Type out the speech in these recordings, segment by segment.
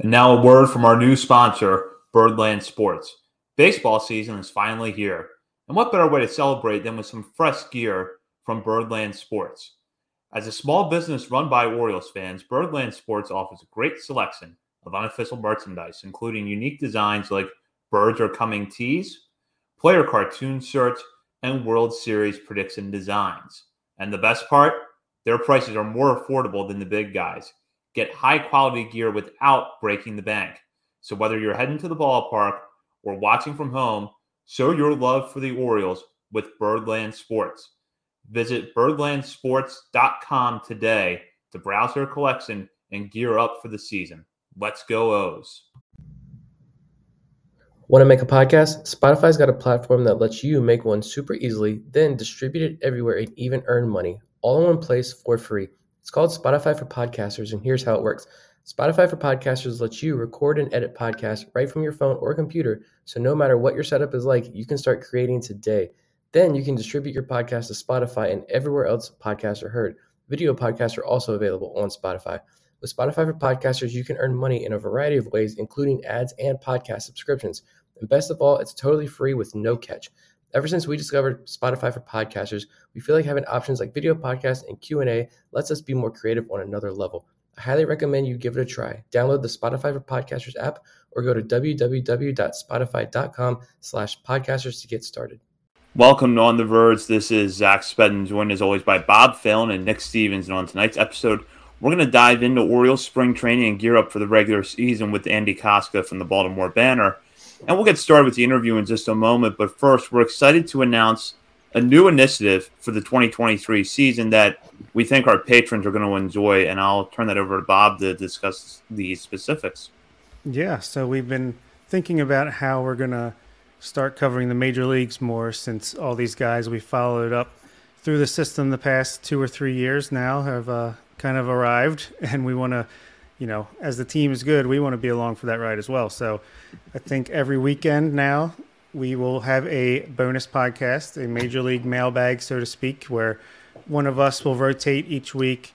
And now a word from our new sponsor, Birdland Sports. Baseball season is finally here. And what better way to celebrate than with some fresh gear from Birdland Sports? As a small business run by Orioles fans, Birdland Sports offers a great selection of unofficial merchandise, including unique designs like Birds Are Coming tees, player cartoon shirts, and World Series prediction designs. And the best part, their prices are more affordable than the big guys. Get high quality gear without breaking the bank. So whether you're heading to the ballpark or watching from home, show your love for the Orioles with Birdland Sports. Visit birdlandsports.com today to browse their collection and gear up for the season. Let's go O's. Want to make a podcast? Spotify's got a platform that lets you make one super easily, then distribute it everywhere and even earn money, all in one place for free. It's called Spotify for Podcasters, and here's how it works. Spotify for Podcasters lets you record and edit podcasts right from your phone or computer, so no matter what your setup is like, you can start creating today. Then you can distribute your podcast to Spotify and everywhere else podcasts are heard. Video podcasts are also available on Spotify. With Spotify for Podcasters, you can earn money in a variety of ways, including ads and podcast subscriptions. And best of all, it's totally free with no catch. Ever since we discovered Spotify for podcasters, we feel like having options like video podcasts and Q&A lets us be more creative on another level. I highly recommend you give it a try. Download the Spotify for Podcasters app or go to www.spotify.com slash podcasters to get started. Welcome to On the Verge. This is Zach Spedden, joined as always by Bob Phelan and Nick Stevens. And on tonight's episode, we're going to dive into Orioles spring training and gear up for the regular season with Andy Kostka from the Baltimore Banner. And we'll get started with the interview in just a moment. But first, we're excited to announce a new initiative for the 2023 season that we think our patrons are going to enjoy. And I'll turn that over to Bob to discuss the specifics. Yeah. So we've been thinking about how we're going to start covering the major leagues more since all these guys we followed up through the system the past two or three years now have uh, kind of arrived. And we want to you know, as the team is good, we want to be along for that ride as well. So I think every weekend now we will have a bonus podcast, a major league mailbag, so to speak, where one of us will rotate each week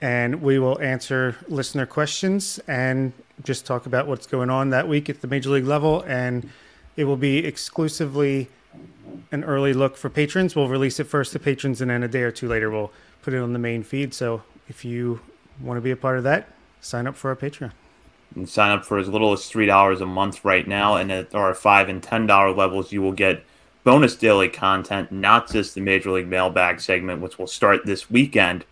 and we will answer listener questions and just talk about what's going on that week at the major league level. And it will be exclusively an early look for patrons. We'll release it first to patrons, and then a day or two later, we'll put it on the main feed. So if you want to be a part of that, sign up for our Patreon. And sign up for as little as three dollars a month right now, and at our five and ten dollar levels, you will get bonus daily content, not just the Major League Mailbag segment, which will start this weekend,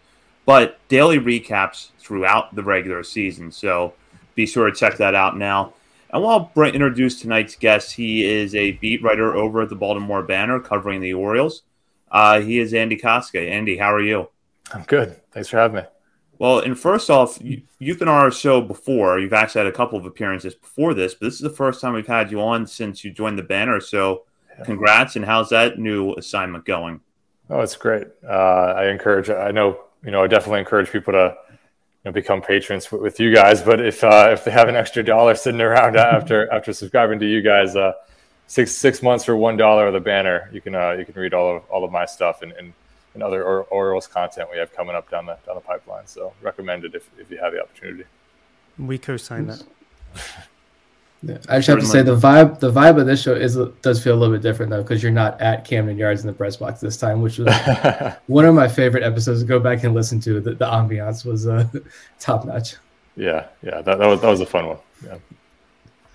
but daily recaps throughout the regular season. So be sure to check that out now. And while Brent introduced tonight's guest, he is a beat writer over at the Baltimore Banner covering the Orioles. Uh, he is Andy Kostka. Andy, how are you? I'm good. Thanks for having me. Well, and first off, you, have been on our show before. You've actually had a couple of appearances before this, but this is the first time we've had you on since you joined the banner. So, congrats! And how's that new assignment going? Oh, it's great. Uh, I encourage. I know you know. I definitely encourage people to you know, become patrons with you guys. But if uh, if they have an extra dollar sitting around after after subscribing to you guys, uh, six six months for one dollar of the banner, you can uh, you can read all of all of my stuff and, and and other Orioles content we have coming up down the down the pipeline. So recommend it if, if you have the opportunity. We co-sign that. Yeah, I just have to say the vibe the vibe of this show is does feel a little bit different though because you're not at Camden Yards in the press box this time, which was one of my favorite episodes to go back and listen to. The, the ambiance was uh, top notch. Yeah, yeah, that, that was that was a fun one. Yeah.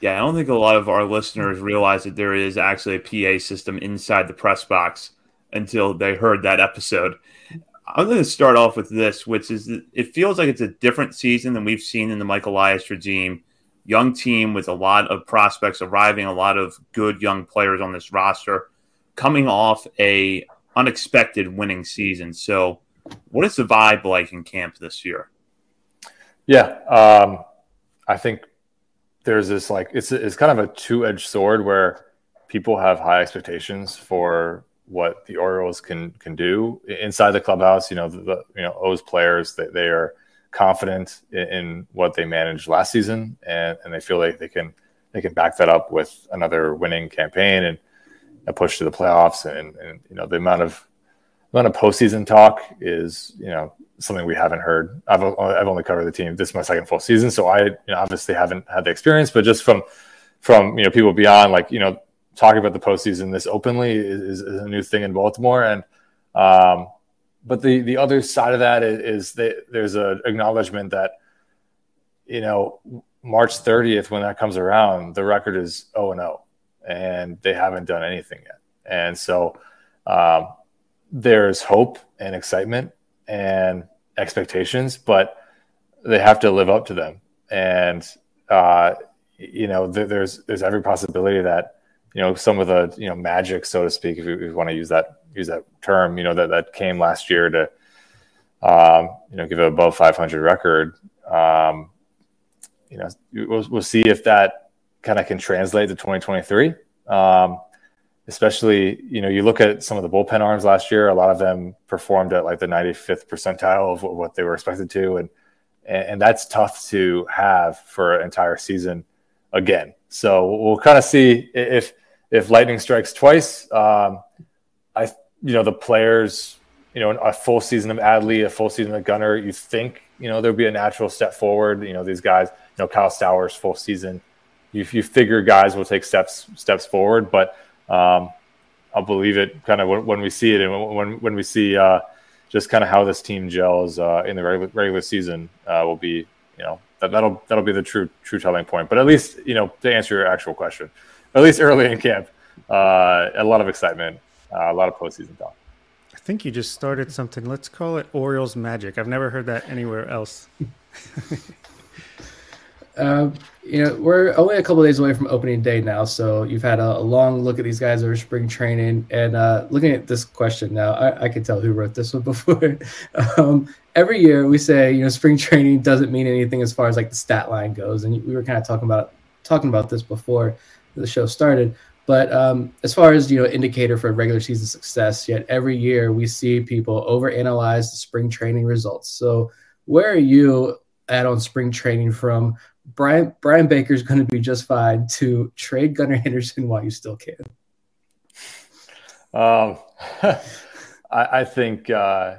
Yeah, I don't think a lot of our listeners realize that there is actually a PA system inside the press box until they heard that episode. I'm going to start off with this, which is it feels like it's a different season than we've seen in the Michael Elias regime. Young team with a lot of prospects arriving, a lot of good young players on this roster, coming off a unexpected winning season. So, what is the vibe like in camp this year? Yeah, um, I think there's this like it's it's kind of a two edged sword where people have high expectations for what the Orioles can can do inside the clubhouse. You know, the, the you know O's players they, they are confident in, in, what they managed last season, and, and they feel like they can they can back that up with another winning campaign and a push to the playoffs. And, and you know the amount of amount of postseason talk is you know something we haven't heard. I've I've only covered the team. This is my second full season, so I you know, obviously haven't had the experience. But just from from you know people beyond, like you know, talking about the postseason this openly is, is a new thing in Baltimore. And um, but the the other side of that is, is that there's an acknowledgement that you know March 30th when that comes around, the record is 0 and 0, and they haven't done anything yet. And so um, there's hope and excitement and expectations, but they have to live up to them. And uh, you know, th- there's there's every possibility that you know some of the you know magic, so to speak, if you, if you want to use that use that term, you know that that came last year to um, you know give an above 500 record. Um, you know, we'll, we'll see if that kind of can translate to 2023. Um, especially, you know, you look at some of the bullpen arms last year. A lot of them performed at like the 95th percentile of what they were expected to, and and that's tough to have for an entire season again. So we'll kind of see if if lightning strikes twice. Um, I you know the players, you know, a full season of Adley, a full season of Gunnar. You think you know there'll be a natural step forward. You know these guys, you know Kyle Stowers full season. You, you figure guys will take steps steps forward, but um, I'll believe it kind of when, when, we see it and when when we see uh, just kind of how this team gels uh, in the regular, regular season uh, will be you know that, that'll that'll be the true true telling point. But at least you know to answer your actual question, at least early in camp, uh, a lot of excitement, uh, a lot of postseason talk. I think you just started something. Let's call it Orioles magic. I've never heard that anywhere else. Uh, you know, we're only a couple days away from opening day now, so you've had a, a long look at these guys over spring training. And uh, looking at this question now, I, I can tell who wrote this one before. um, every year we say, you know, spring training doesn't mean anything as far as like the stat line goes, and we were kind of talking about talking about this before the show started. But um, as far as you know, indicator for regular season success, yet every year we see people overanalyze the spring training results. So where are you at on spring training from Brian Bryan Baker is going to be just fine to trade Gunnar Henderson while you still can. Um, I, I, think uh,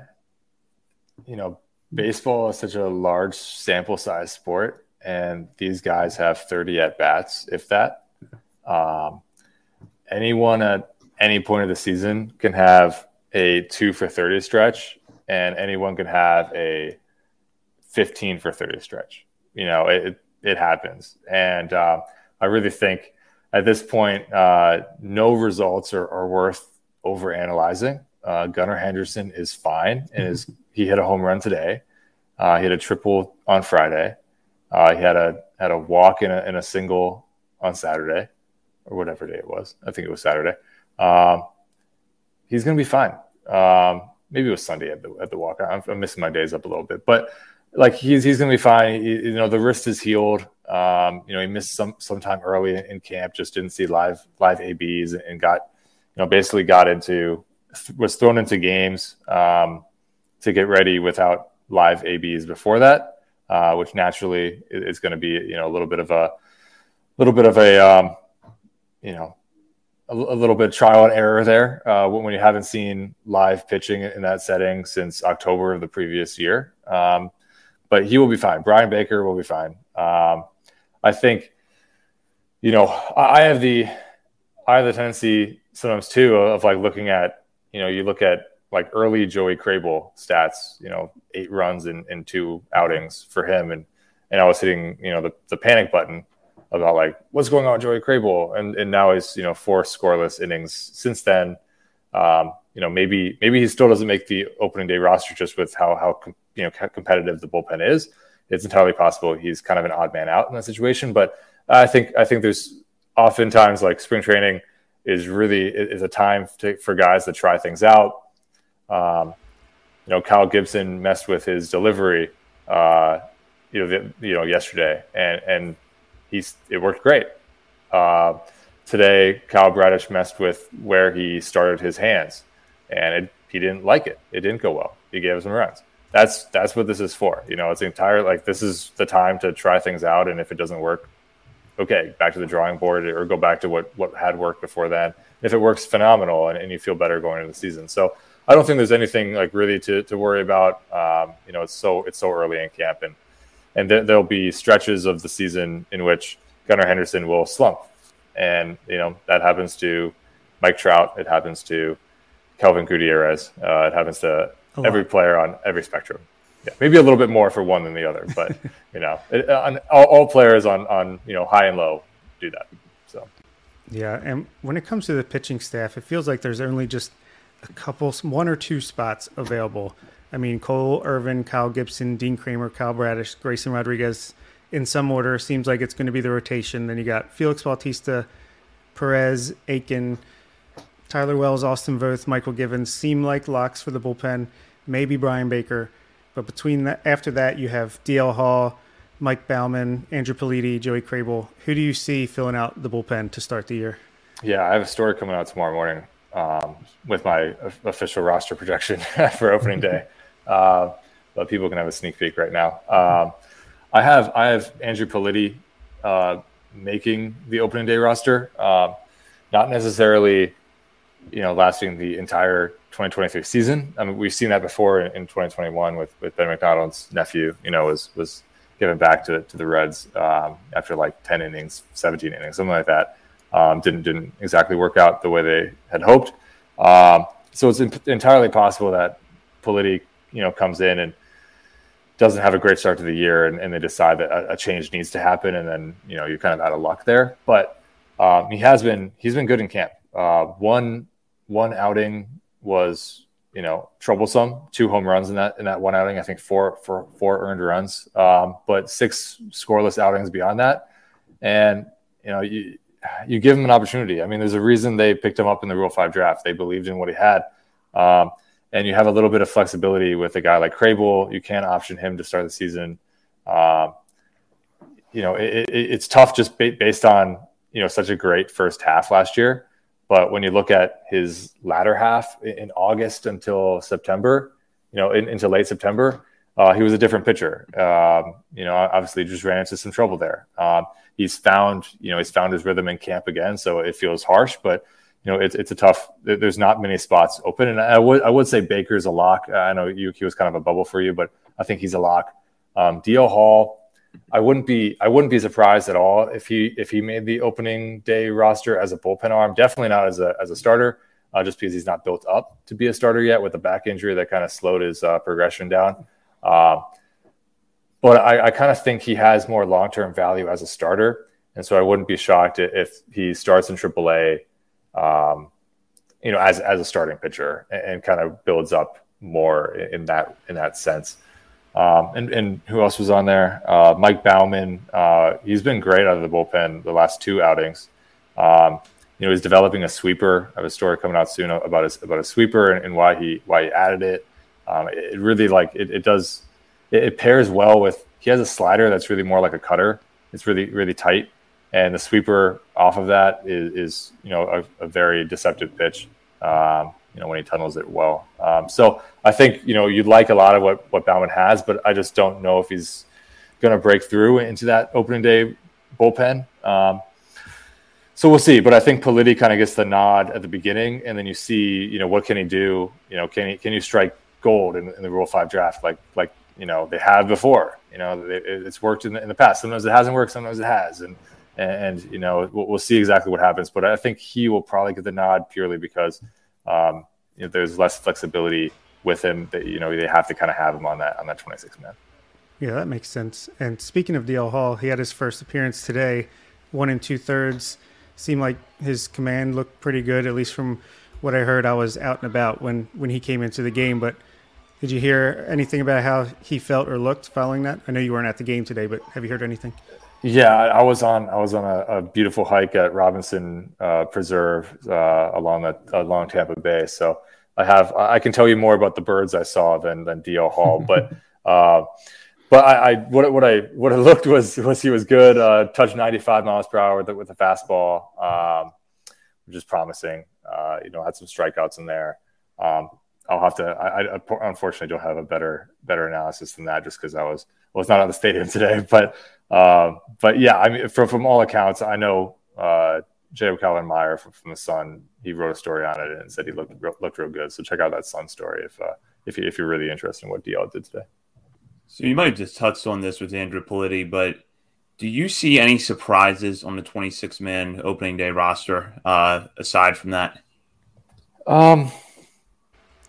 you know baseball is such a large sample size sport, and these guys have thirty at bats, if that. Um, anyone at any point of the season can have a two for thirty stretch, and anyone can have a fifteen for thirty stretch. You know, it, it happens. And uh, I really think at this point, uh, no results are, are worth over analyzing. Uh, Gunnar Henderson is fine and is he hit a home run today. Uh, he had a triple on Friday. Uh, he had a had a walk in a, in a single on Saturday or whatever day it was. I think it was Saturday. Um, he's going to be fine. Um, maybe it was Sunday at the at the walk. I'm, I'm missing my days up a little bit, but like he's he's gonna be fine. He, you know, the wrist is healed. Um, you know, he missed some some time early in, camp, just didn't see live live ABs, and got you know basically got into was thrown into games um, to get ready without live ABs before that, uh, which naturally is going to be you know a little bit of a little bit of a um, you know a, a, little bit of trial and error there uh, when you haven't seen live pitching in that setting since October of the previous year. Um, but he will be fine. Bryan Baker will be fine. Um, I think you know, I have the I have the tendency sometimes too of like looking at, you know, you look at like early Joey Krehbiel stats, you know, eight runs in, in two outings for him. And, and I was hitting, you know, the, the panic button about like, what's going on with Joey Krehbiel? And, and now he's, you know, four scoreless innings since then. Um, you know, maybe, maybe he still doesn't make the opening day roster just with how, how, you know, competitive the bullpen is. It's entirely possible he's kind of an odd man out in that situation, but I think I think there's oftentimes like spring training is really is a time to, for guys to try things out. Um, you know, Kyle Gibson messed with his delivery, uh, you know, the, you know, yesterday, and and he's it worked great. Uh, today, Kyle Bradish messed with where he started his hands, and it, he didn't like it. It didn't go well. He gave some runs. That's that's what this is for. You know, it's entire like this is the time to try things out, and if it doesn't work, okay, back to the drawing board or go back to what what had worked before then. If it works, phenomenal, and, and you feel better going into the season. So I don't think there's anything like really to, to worry about. Um, you know, it's so it's so early in camp, and and there, there'll be stretches of the season in which Gunnar Henderson will slump, and you know that happens to Mike Trout, it happens to Kelvin Gutierrez, uh, it happens to every player on every spectrum yeah, maybe a little bit more for one than the other, but you know, it, uh, on, all, all, players on on you know high and low do that. So yeah, and when it comes to the pitching staff, it feels like there's only just a couple, one or two spots available. I mean, Cole Irvin, Kyle Gibson, Dean Kremer, Kyle Bradish, Grayson Rodriguez, in some order. Seems like it's going to be the rotation. Then you got Felix Bautista, Perez, Akin, Tyler Wells, Austin Voth, Mychal Givens seem like locks for the bullpen. Maybe Bryan Baker. But between that, after that, you have DL Hall, Mike Baumann, Andrew Politi, Joey Krehbiel. Who do you see filling out the bullpen to start the year? Yeah, I have a story coming out tomorrow morning um, with my official roster projection for opening day. Uh, but people can have a sneak peek right now. Um, I have I have Andrew Politi uh, making the opening day roster. Um, not necessarily, you know, lasting the entire 2023 season. I mean, we've seen that before in, in 2021 with, with Ben McDonald's nephew, you know, was, was given back to, to the Reds um, after like 10 innings, 17 innings, something like that. Um, didn't, didn't exactly work out the way they had hoped. Um, so it's in, entirely possible that Politi, you know, comes in and doesn't have a great start to the year and, and they decide that a, a, change needs to happen. And then, you know, you're kind of out of luck there, but um, he has been, he's been good in camp. Uh, one, one outing was you know troublesome. Two home runs in that in that one outing. I think four for four earned runs, um, but six scoreless outings beyond that. And you know you you give him an opportunity. I mean, there's a reason they picked him up in the Rule Five draft. They believed in what he had. Um, and you have a little bit of flexibility with a guy like Krehbiel. You can option him to start the season. Um, you know, it, it, it's tough just ba- based on you know such a great first half last year. But when you look at his latter half in August until September, you know, in, into late September, uh, he was a different pitcher. Um, you know, obviously just ran into some trouble there. Um, he's found, you know, he's found his rhythm in camp again, so it feels harsh, but you know, it's it's a tough. There's not many spots open, and I would I would say Baker's a lock. I know he was kind of a bubble for you, but I think he's a lock. Um, DL Hall, I wouldn't be I wouldn't be surprised at all if he if he made the opening day roster as a bullpen arm. Definitely not as a as a starter, uh, just because he's not built up to be a starter yet with a back injury that kind of slowed his uh, progression down. Uh, but I, I kind of think he has more long term value as a starter, and so I wouldn't be shocked if he starts in AAA, um, you know, as as a starting pitcher and, and kind of builds up more in that in that sense. Um, and, and who else was on there? Uh, Mike Baumann. Uh, he's been great out of the bullpen the last two outings. Um, you know, he's developing a sweeper. I have a story coming out soon about a, about a sweeper and, and why he why he added it. Um, it, it, really like it, it does. It, it, pairs well with. He has a slider that's really more like a cutter. It's really really tight, and the sweeper off of that is, is you know a, a very deceptive pitch. Um, you know, when he tunnels it well. Um, so I think, you know, you'd like a lot of what, what Baumann has, but I just don't know if he's going to break through into that opening day bullpen. Um, so we'll see, but I think Politi kind of gets the nod at the beginning, and then you see, you know, what can he do? You know, can he can you strike gold in, in the Rule Five draft like like you know they have before? You know, it, it's worked in the, in the past. Sometimes it hasn't worked, sometimes it has, and and, and you know we'll, we'll, see exactly what happens. But I think he will probably get the nod purely because um, you know, there's less flexibility with him. That you know they have to kind of have him on that on that 26 man. Yeah, that makes sense. And speaking of DL Hall, he had his first appearance today, one and two thirds. Seemed like his command looked pretty good, at least from what I heard. I was out and about when when he came into the game, but did you hear anything about how he felt or looked following that? I know you weren't at the game today, but have you heard anything? Yeah, I was on I was on a, a beautiful hike at Robinson uh, Preserve uh, along the along Tampa Bay. So I have I can tell you more about the birds I saw than than DL Hall, but. Uh, but I, I, what what I what I looked was was he was good. Uh, touched 95 miles per hour with the, with the fastball, um, which is promising. Uh, you know, had some strikeouts in there. Um, I'll have to. I, I, unfortunately don't have a better better analysis than that, just because I was was not at the stadium today. But uh, but yeah, I mean, from from all accounts, I know uh, Jacob Calvin Meyer from, from, the Sun. He wrote a story on it and said he looked looked real good. So check out that Sun story if uh, if you, if you're really interested in what DL did today. So you might have just touched on this with Andrew Politi, but do you see any surprises on the 26 man opening day roster uh, aside from that? Um,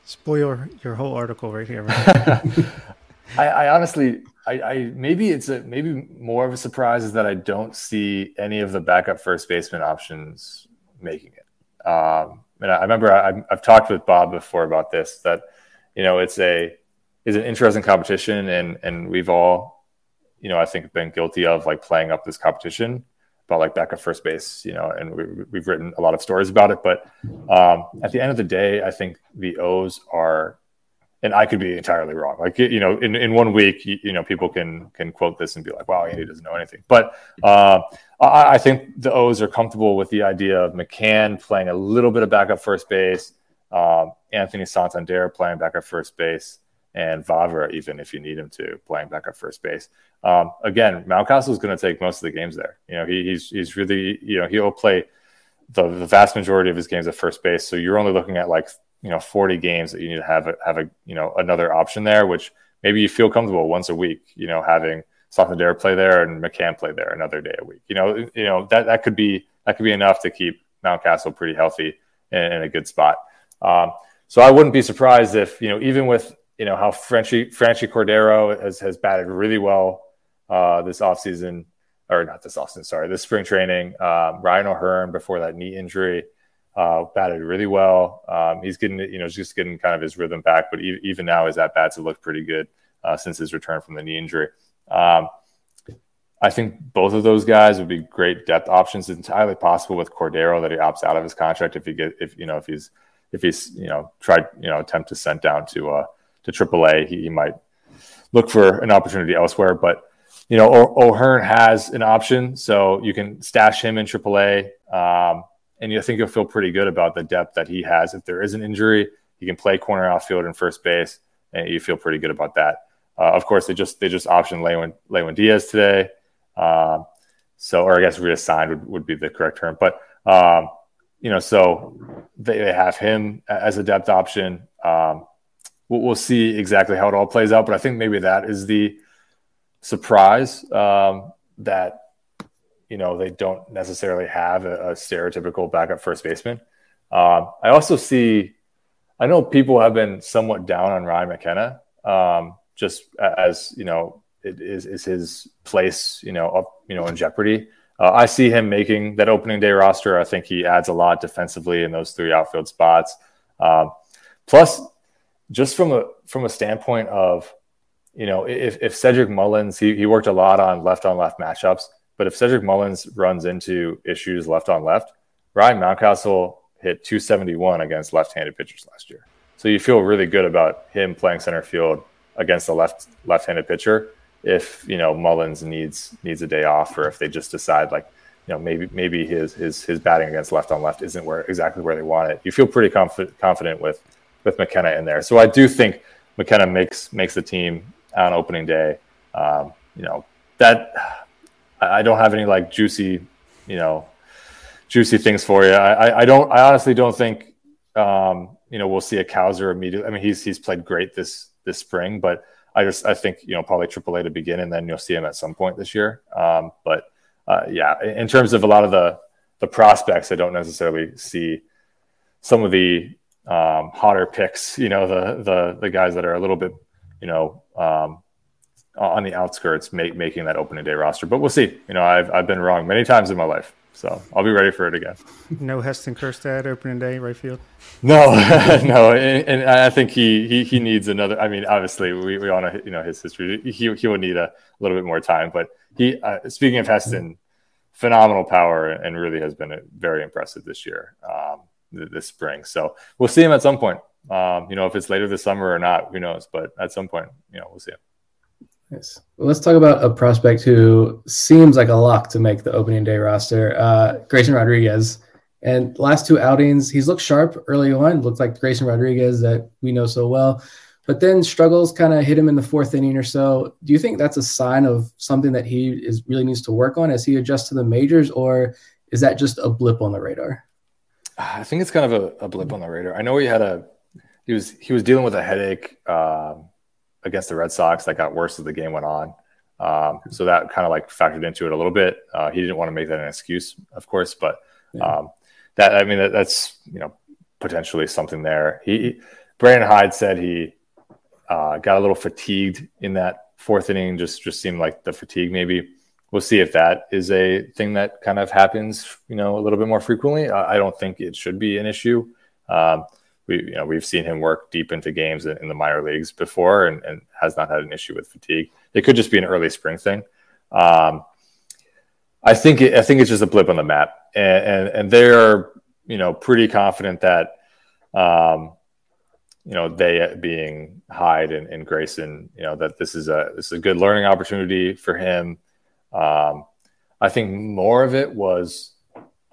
spoil your whole article right here. Right? I, I, honestly, I, I, maybe it's a maybe more of a surprise is that I don't see any of the backup first baseman options making it. Um, and I, I remember I, I've talked with Bob before about this that you know it's a is an interesting competition, and and we've all, you know, I think been guilty of like playing up this competition about like backup first base, you know, and we, we've written a lot of stories about it. But um, at the end of the day, I think the O's are, and I could be entirely wrong. Like you know, in, in one week, you, you know, people can can quote this and be like, "Wow, Andy doesn't know anything." But uh, I, I think the O's are comfortable with the idea of McCann playing a little bit of backup first base, um, Anthony Santander playing backup first base and Vavra, even if you need him to, playing backup first base. Um, again, Mountcastle is going to take most of the games there. You know, he, he's he's really you know he'll play the, the vast majority of his games at first base. So you're only looking at like you know 40 games that you need to have a, have a you know another option there, which maybe you feel comfortable once a week. You know, having Santander play there and McCann play there another day a week. You know, you know that that could be that could be enough to keep Mountcastle pretty healthy and in a good spot. Um, so I wouldn't be surprised if you know even with you know how Frenchy Franchy Cordero has has batted really well uh, this offseason, or not this offseason, sorry, this spring training. Um, Ryan O'Hearn before that knee injury uh, batted really well. Um, he's getting you know just getting kind of his rhythm back, but e- even now his at bats have looked pretty good uh, since his return from the knee injury. Um, I think both of those guys would be great depth options. It's entirely possible with Cordero that he opts out of his contract if he get if you know if he's if he's you know tried you know attempt to send down to uh, to AAA, he, he might look for an opportunity elsewhere. But you know, O'Hearn has an option, so you can stash him in AAA, um, and you think you'll feel pretty good about the depth that he has. If there is an injury, he can play corner outfield and first base, and you feel pretty good about that. Uh, of course, they just they just optioned Lewin, Lewin Diaz today, um, so or I guess reassigned would, would be the correct term, but. Um, you know, so they, they have him as a depth option. Um, we'll, we'll, see exactly how it all plays out. But I think maybe that is the surprise um, that you know they don't necessarily have a, a stereotypical backup first baseman. Um, I also see. I know people have been somewhat down on Ryan McKenna, um, just as you know, it is, is his place, you know, up, you know, in jeopardy. Uh, I see him making that opening day roster. I think he adds a lot defensively in those three outfield spots. Um, plus, just from a from a standpoint of you know if, if Cedric Mullins he, he worked a lot on left on left matchups but if Cedric Mullins runs into issues left on left Ryan Mountcastle hit 271 against left-handed pitchers last year so you feel really good about him playing center field against a left left-handed pitcher if you know Mullins needs needs a day off or if they just decide like you know maybe maybe his his his batting against left on left isn't where exactly where they want it you feel pretty confident confident with with McKenna in there. So I do think McKenna makes makes the team on opening day. Um, you know that I don't have any like juicy, you know, juicy things for you. I, I don't. I honestly don't think um, you know we'll see a Cowser immediately. I mean, he's he's played great this this spring, but I just I think you know probably AAA to begin, and then you'll see him at some point this year. Um, but uh, yeah, in terms of a lot of the the prospects, I don't necessarily see some of the um, hotter picks. You know, the the the guys that are a little bit, you know, um, on the outskirts, make, making that opening day roster. But we'll see. You know, I've I've been wrong many times in my life. So I'll be ready for it again. No Heston Kjerstad opening day, right field. No, no, and, and, I think he, he he needs another. I mean, obviously, we, we all know you know his history. He he will need a little bit more time. But he, uh, speaking of Heston, phenomenal power and really has been very impressive this year, um, this spring. So we'll see him at some point. Um, you know, if it's later this summer or not, who knows? But at some point, you know, we'll see him. Nice. Well, let's talk about a prospect who seems like a lock to make the opening day roster, uh, Grayson Rodriguez. And last two outings, he's looked sharp early on, looked like Grayson Rodriguez that we know so well, but then struggles kind of hit him in the fourth inning or so. Do you think that's a sign of something that he is really needs to work on as he adjusts to the majors, or is that just a blip on the radar? I think it's kind of a, a blip on the radar. I know he had a he was he was dealing with a headache. Um, against the Red Sox that got worse as the game went on. Um, so that kind of like factored into it a little bit. Uh, he didn't want to make that an excuse, of course, but um, that I mean that, that's you know potentially something there. He Brandon Hyde said he uh, got a little fatigued in that fourth inning. Just just seemed like the fatigue maybe. We'll see if that is a thing that kind of happens, you know, a little bit more frequently. I, I don't think it should be an issue. Um, we you know we've seen him work deep into games in, in the minor leagues before and, and, has not had an issue with fatigue. It could just be an early spring thing. Um, I think I think it's just a blip on the map, and and, and they're you know pretty confident that um, you know they being Hyde and, and, Grayson, you know that this is a this is a good learning opportunity for him. Um, I think more of it was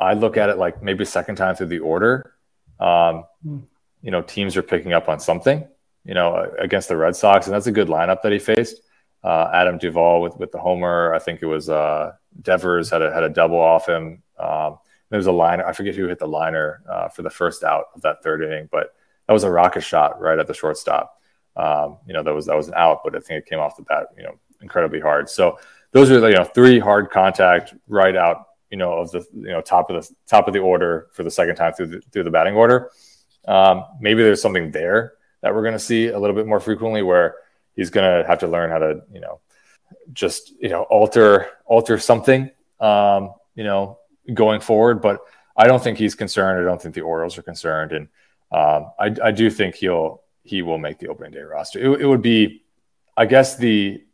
I look at it like maybe second time through the order. Um, hmm you know teams are picking up on something you know against the Red Sox, and that's a good lineup that he faced. Uh, Adam Duvall with with the homer. I think it was uh, Devers had a had a double off him. Um, there was a liner. I forget who hit the liner uh, for the first out of that third inning, but that was a rocket shot right at the shortstop. Um, you know that was that was an out, but I think it came off the bat. You know, incredibly hard. So those are you know three hard contact right out. You know of the you know top of the top of the order for the second time through the, through the batting order. Um, maybe there's something there that we're going to see a little bit more frequently where he's going to have to learn how to, you know, just, you know, alter, alter something, um, you know, going forward. But I don't think he's concerned. I don't think the Orioles are concerned. And um, I, I do think he'll, he will make the opening day roster. It, it would be, I guess the,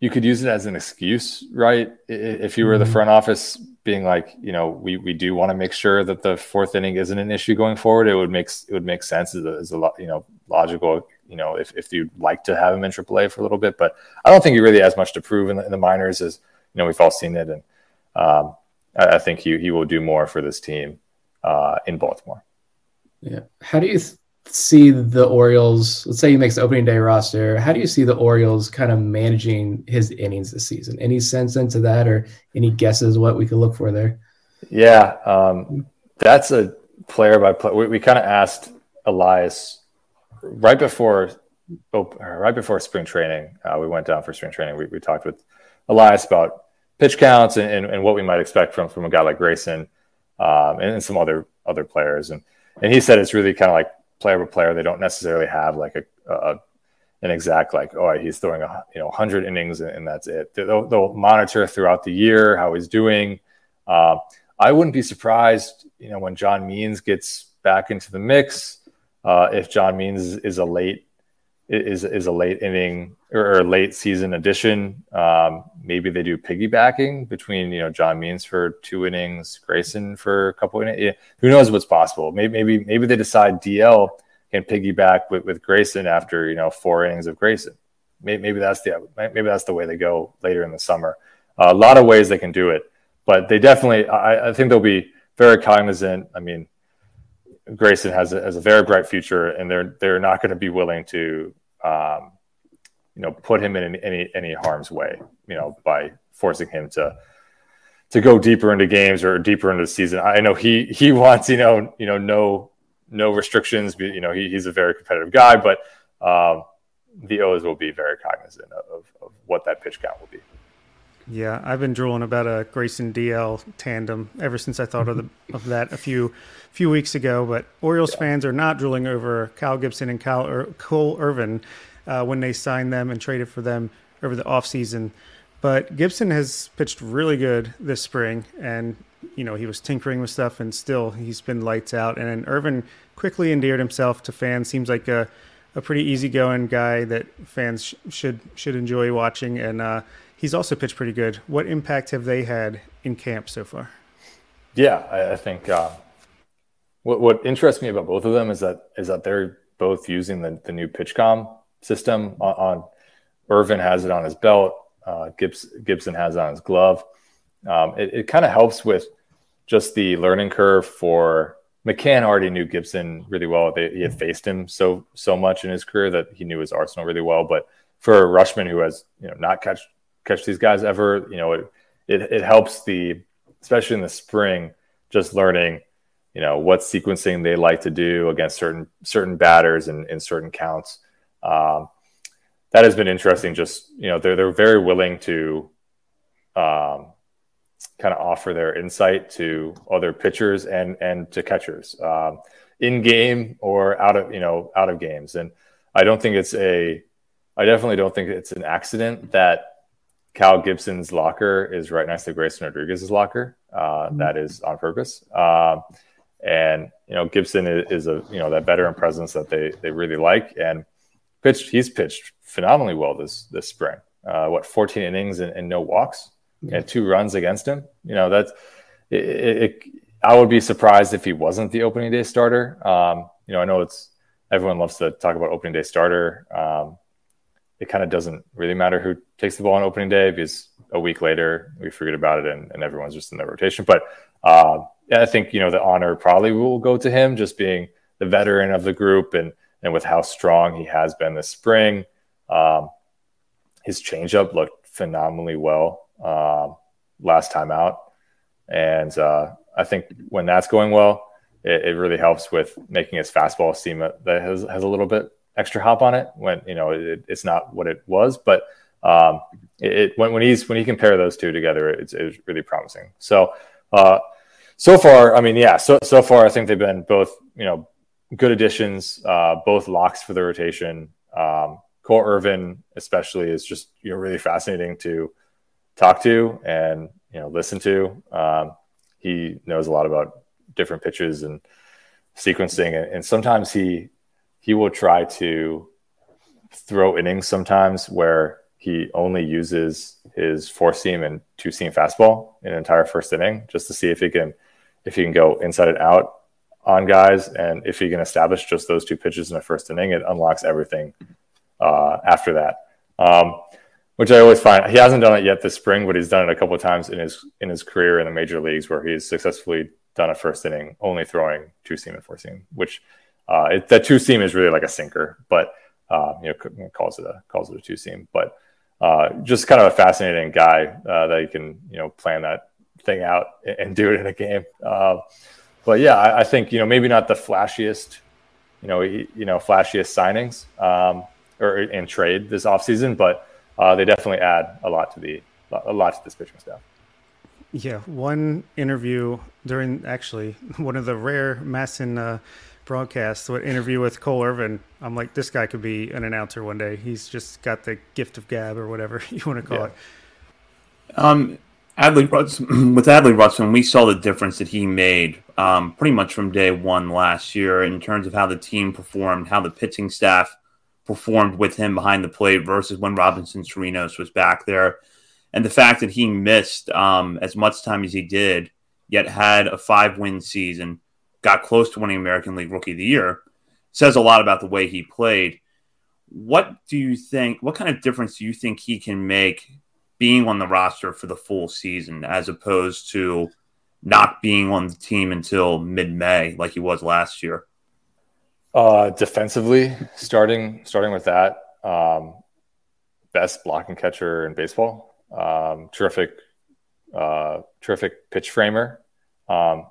you could use it as an excuse, right? If you were the mm-hmm. front office being like, you know, we we do want to make sure that the fourth inning isn't an issue going forward. It would make it would make sense as a, as a you know logical. You know, if if you'd like to have him in AAA for a little bit, but I don't think he really has much to prove in the, in the minors. As you know, we've all seen it, and um, I, I, think he he will do more for this team uh, in Baltimore. Yeah. How do you th- see the Orioles? Let's say he makes the opening day roster. How do you see the Orioles kind of managing his innings this season? Any sense into that, or any guesses what we could look for there? Yeah, um, that's a player by player. We, we kind of asked Elias right before, right before spring training. Uh, we went down for spring training. We, we talked with Elias about pitch counts and, and, and, what we might expect from from a guy like Grayson um, and, and some other other players. And and he said it's really kind of like player by player. They don't necessarily have like a, a an exact like oh he's throwing a you know 100 innings and, that's it. They'll, they'll, monitor throughout the year how he's doing. Uh, I wouldn't be surprised you know when John Means gets back into the mix uh, if John Means is, is a late is is a late inning or, late season addition. Um, maybe they do piggybacking between you know John Means for two innings, Grayson for a couple innings. Yeah, who knows what's possible? Maybe maybe maybe they decide DL can piggyback with, with Grayson after you know four innings of Grayson. Maybe, maybe that's the maybe that's the way they go later in the summer. Uh, a lot of ways they can do it, but they definitely I, I think they'll be very cognizant. I mean, Grayson has a, has a very bright future, and they're they're not going to be willing to, um, you know, put him in any any harm's way, you know, by forcing him to to go deeper into games or deeper into the season. I know he he wants you know you know no no restrictions. You know he, he's a very competitive guy, but um, the O's will be very cognizant of, of what that pitch count will be. Yeah, I've been drooling about a Grayson DL tandem ever since I thought of the of that a few few weeks ago. But Orioles yeah. fans are not drooling over Kyle Gibson and Kyle Ir- Cole Irvin uh, when they signed them and traded for them over the offseason. But Gibson has pitched really good this spring, and you know he was tinkering with stuff, and still he's been lights out. And then Irvin quickly endeared himself to fans. Seems like a a pretty easygoing guy that fans sh- should should enjoy watching, and uh, he's also pitched pretty good. What impact have they had in camp so far? Yeah, I, I think uh, what what interests me about both of them is that is that they're both using the, the new PitchCom system. On, on Irvin has it on his belt. Uh, Gibbs, Gibson has it on his glove. Um, it, it kind of helps with just the learning curve for McCann already knew Gibson really well. They, he had faced him so so much in his career that he knew his arsenal really well. But for Rutschman, who has you know not catch catch these guys ever, you know it it, it helps the especially in the spring just learning you know what sequencing they like to do against certain certain batters and in certain counts. Um, that has been interesting. Just you know they're they're very willing to um, kind of offer their insight to other pitchers and and to catchers um, in game or out of you know out of games. And I don't think it's a I definitely don't think it's an accident that Cal Gibson's locker is right next to Grayson Rodriguez's locker. Uh, mm-hmm. that is on purpose. Um, and you know Gibson is, is, a you know that veteran presence that they they really like and pitched. He's pitched phenomenally well this this spring. Uh, what 14 innings and, and no walks and two runs against him. You know, that's it, it, I would be surprised if he wasn't the opening day starter. Um, you know, I know it's everyone loves to talk about opening day starter. Um, it kind of doesn't really matter who takes the ball on opening day because a week later we forget about it and, and everyone's just in the rotation. But uh, I think you know the honor probably will go to him, just being the veteran of the group and and with how strong he has been this spring. Um, his changeup looked phenomenally well uh, last time out. And uh, I think when that's going well, it, it, really helps with making his fastball seem that has, has a little bit extra hop on it when, you know, it, it's not what it was, but um, it, when, when he's, when he compare those two together, it's, it's really promising. So, uh, so far, I mean, yeah, so, so far, I think they've been both, you know, good additions, uh, both locks for the rotation. Um, Cole Irvin, especially, is just, you know, really fascinating to, talk to and you know listen to. Um, he knows a lot about different pitches and sequencing, and, and sometimes he he will try to throw innings sometimes where he only uses his four seam and two seam fastball in an entire first inning just to see if he can if he can go inside and out on guys. And if he can establish just those two pitches in a first inning it unlocks everything uh, after that. Um, which I always find he hasn't done it yet this spring, but he's done it a couple of times in his in his career in the major leagues where he's successfully done a first inning only throwing two seam and four seam, which uh, it, that two seam is really like a sinker, but uh, you know calls it a calls it a two seam, but uh, just kind of a fascinating guy uh, that you can you know plan that thing out and do it in a game. Uh, but yeah, I, I, think you know maybe not the flashiest, you know you know flashiest signings um, or in trade this offseason, but uh, they definitely add a lot to the a lot to this pitching staff. Yeah, one interview during actually one of the rare MASN uh, broadcasts, what interview with Cole Irvin. I'm like, this guy could be an announcer one day. He's just got the gift of gab or whatever you want to call yeah. it. Um, Adley Rutschman, with Adley Rutschman, we saw the difference that he made um, pretty much from day one last year in terms of how the team performed, how the pitching staff performed with him behind the plate versus when Robinson Chirinos was back there. And the fact that he missed um, as much time as he did, yet had a five win season, got close to winning American League Rookie of the Year, says a lot about the way he played. What do you think? What kind of difference do you think he can make being on the roster for the full season as opposed to not being on the team until mid May like he was last year? Uh, defensively, starting starting with that, um, best blocking catcher in baseball. Um, terrific, uh, terrific pitch framer. Um,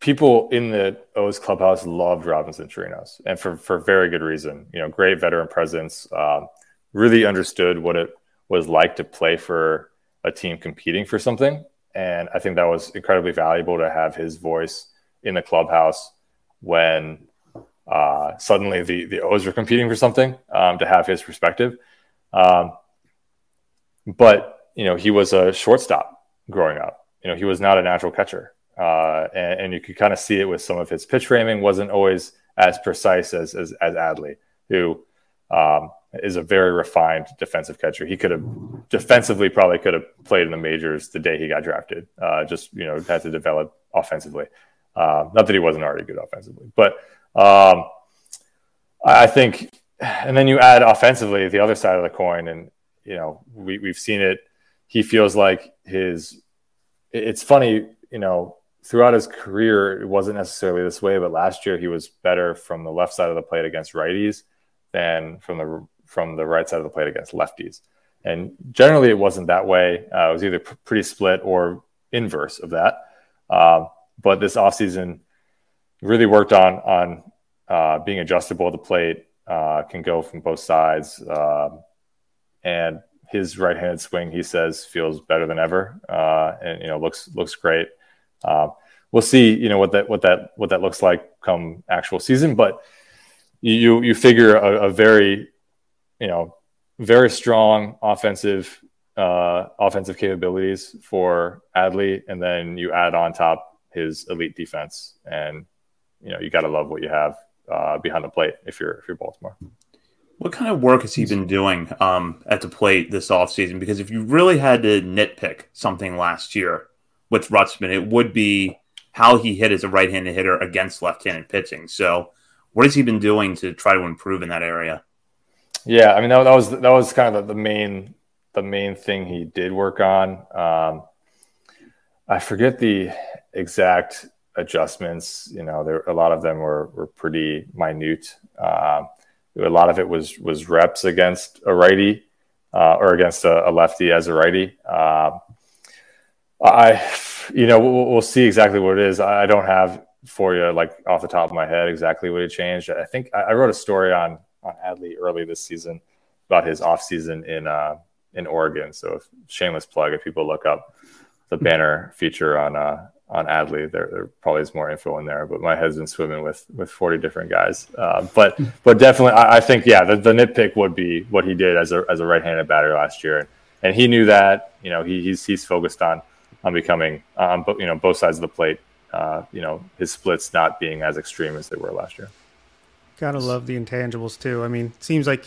people in the O's clubhouse loved Robinson Chirinos, and for for very good reason. You know, great veteran presence. Um, really understood what it was like to play for a team competing for something. And I think that was incredibly valuable to have his voice in the clubhouse when uh, suddenly the the O's were competing for something. Um, to have his perspective, um, but you know he was a shortstop growing up. You know he was not a natural catcher, uh, and, and, you could kind of see it with some of his pitch framing wasn't always as precise as as, as Adley, who um, is a very refined defensive catcher. He could have defensively probably could have played in the majors the day he got drafted. Uh, just you know had to develop offensively. Uh, not that he wasn't already good offensively, but um, I think. And then you add offensively the other side of the coin, and you know we we've seen it. He feels like his. It's funny, you know, throughout his career, it wasn't necessarily this way, but last year he was better from the left side of the plate against righties than from the from the right side of the plate against lefties. And generally, it wasn't that way. Uh, it was either pretty split or inverse of that. Um, but this offseason really worked on on uh, being adjustable at the plate, uh, can go from both sides, um, and his right-handed swing, he says, feels better than ever, uh, and you know looks looks great. Um, we'll see, you know what that what that what that looks like come actual season, but you you figure a, a very you know, very strong offensive uh, offensive capabilities for Adley, and then you add on top his elite defense, and you know you got to love what you have uh, behind the plate if you're if you're Baltimore. What kind of work has he been doing um, at the plate this offseason? Because if you really had to nitpick something last year with Rutschman, it would be how he hit as a right-handed hitter against left-handed pitching. So, what has he been doing to try to improve in that area? Yeah, I mean that, that was that was kind of the, the, main the main thing he did work on. Um, I forget the exact adjustments. You know, there a lot of them were were pretty minute. Uh, a lot of it was was reps against a righty uh, or against a, a, lefty as a righty. Um, I, you know, we'll, we'll, see exactly what it is. I don't have for you like off the top of my head exactly what it changed. I think I, I wrote a story on on Adley early this season about his off season in uh, in Oregon. So, if, shameless plug if people look up the banner feature on uh, on Adley, there, there, probably is more info in there. But my head's been swimming with with forty different guys. Uh, but but definitely, I, I think yeah, the, the, nitpick would be what he did as a as a right handed batter last year, and, he knew that. You know, he, he's he's focused on on becoming on um, you know both sides of the plate. Uh, you know, his splits not being as extreme as they were last year. Gotta love the intangibles too. I mean, seems like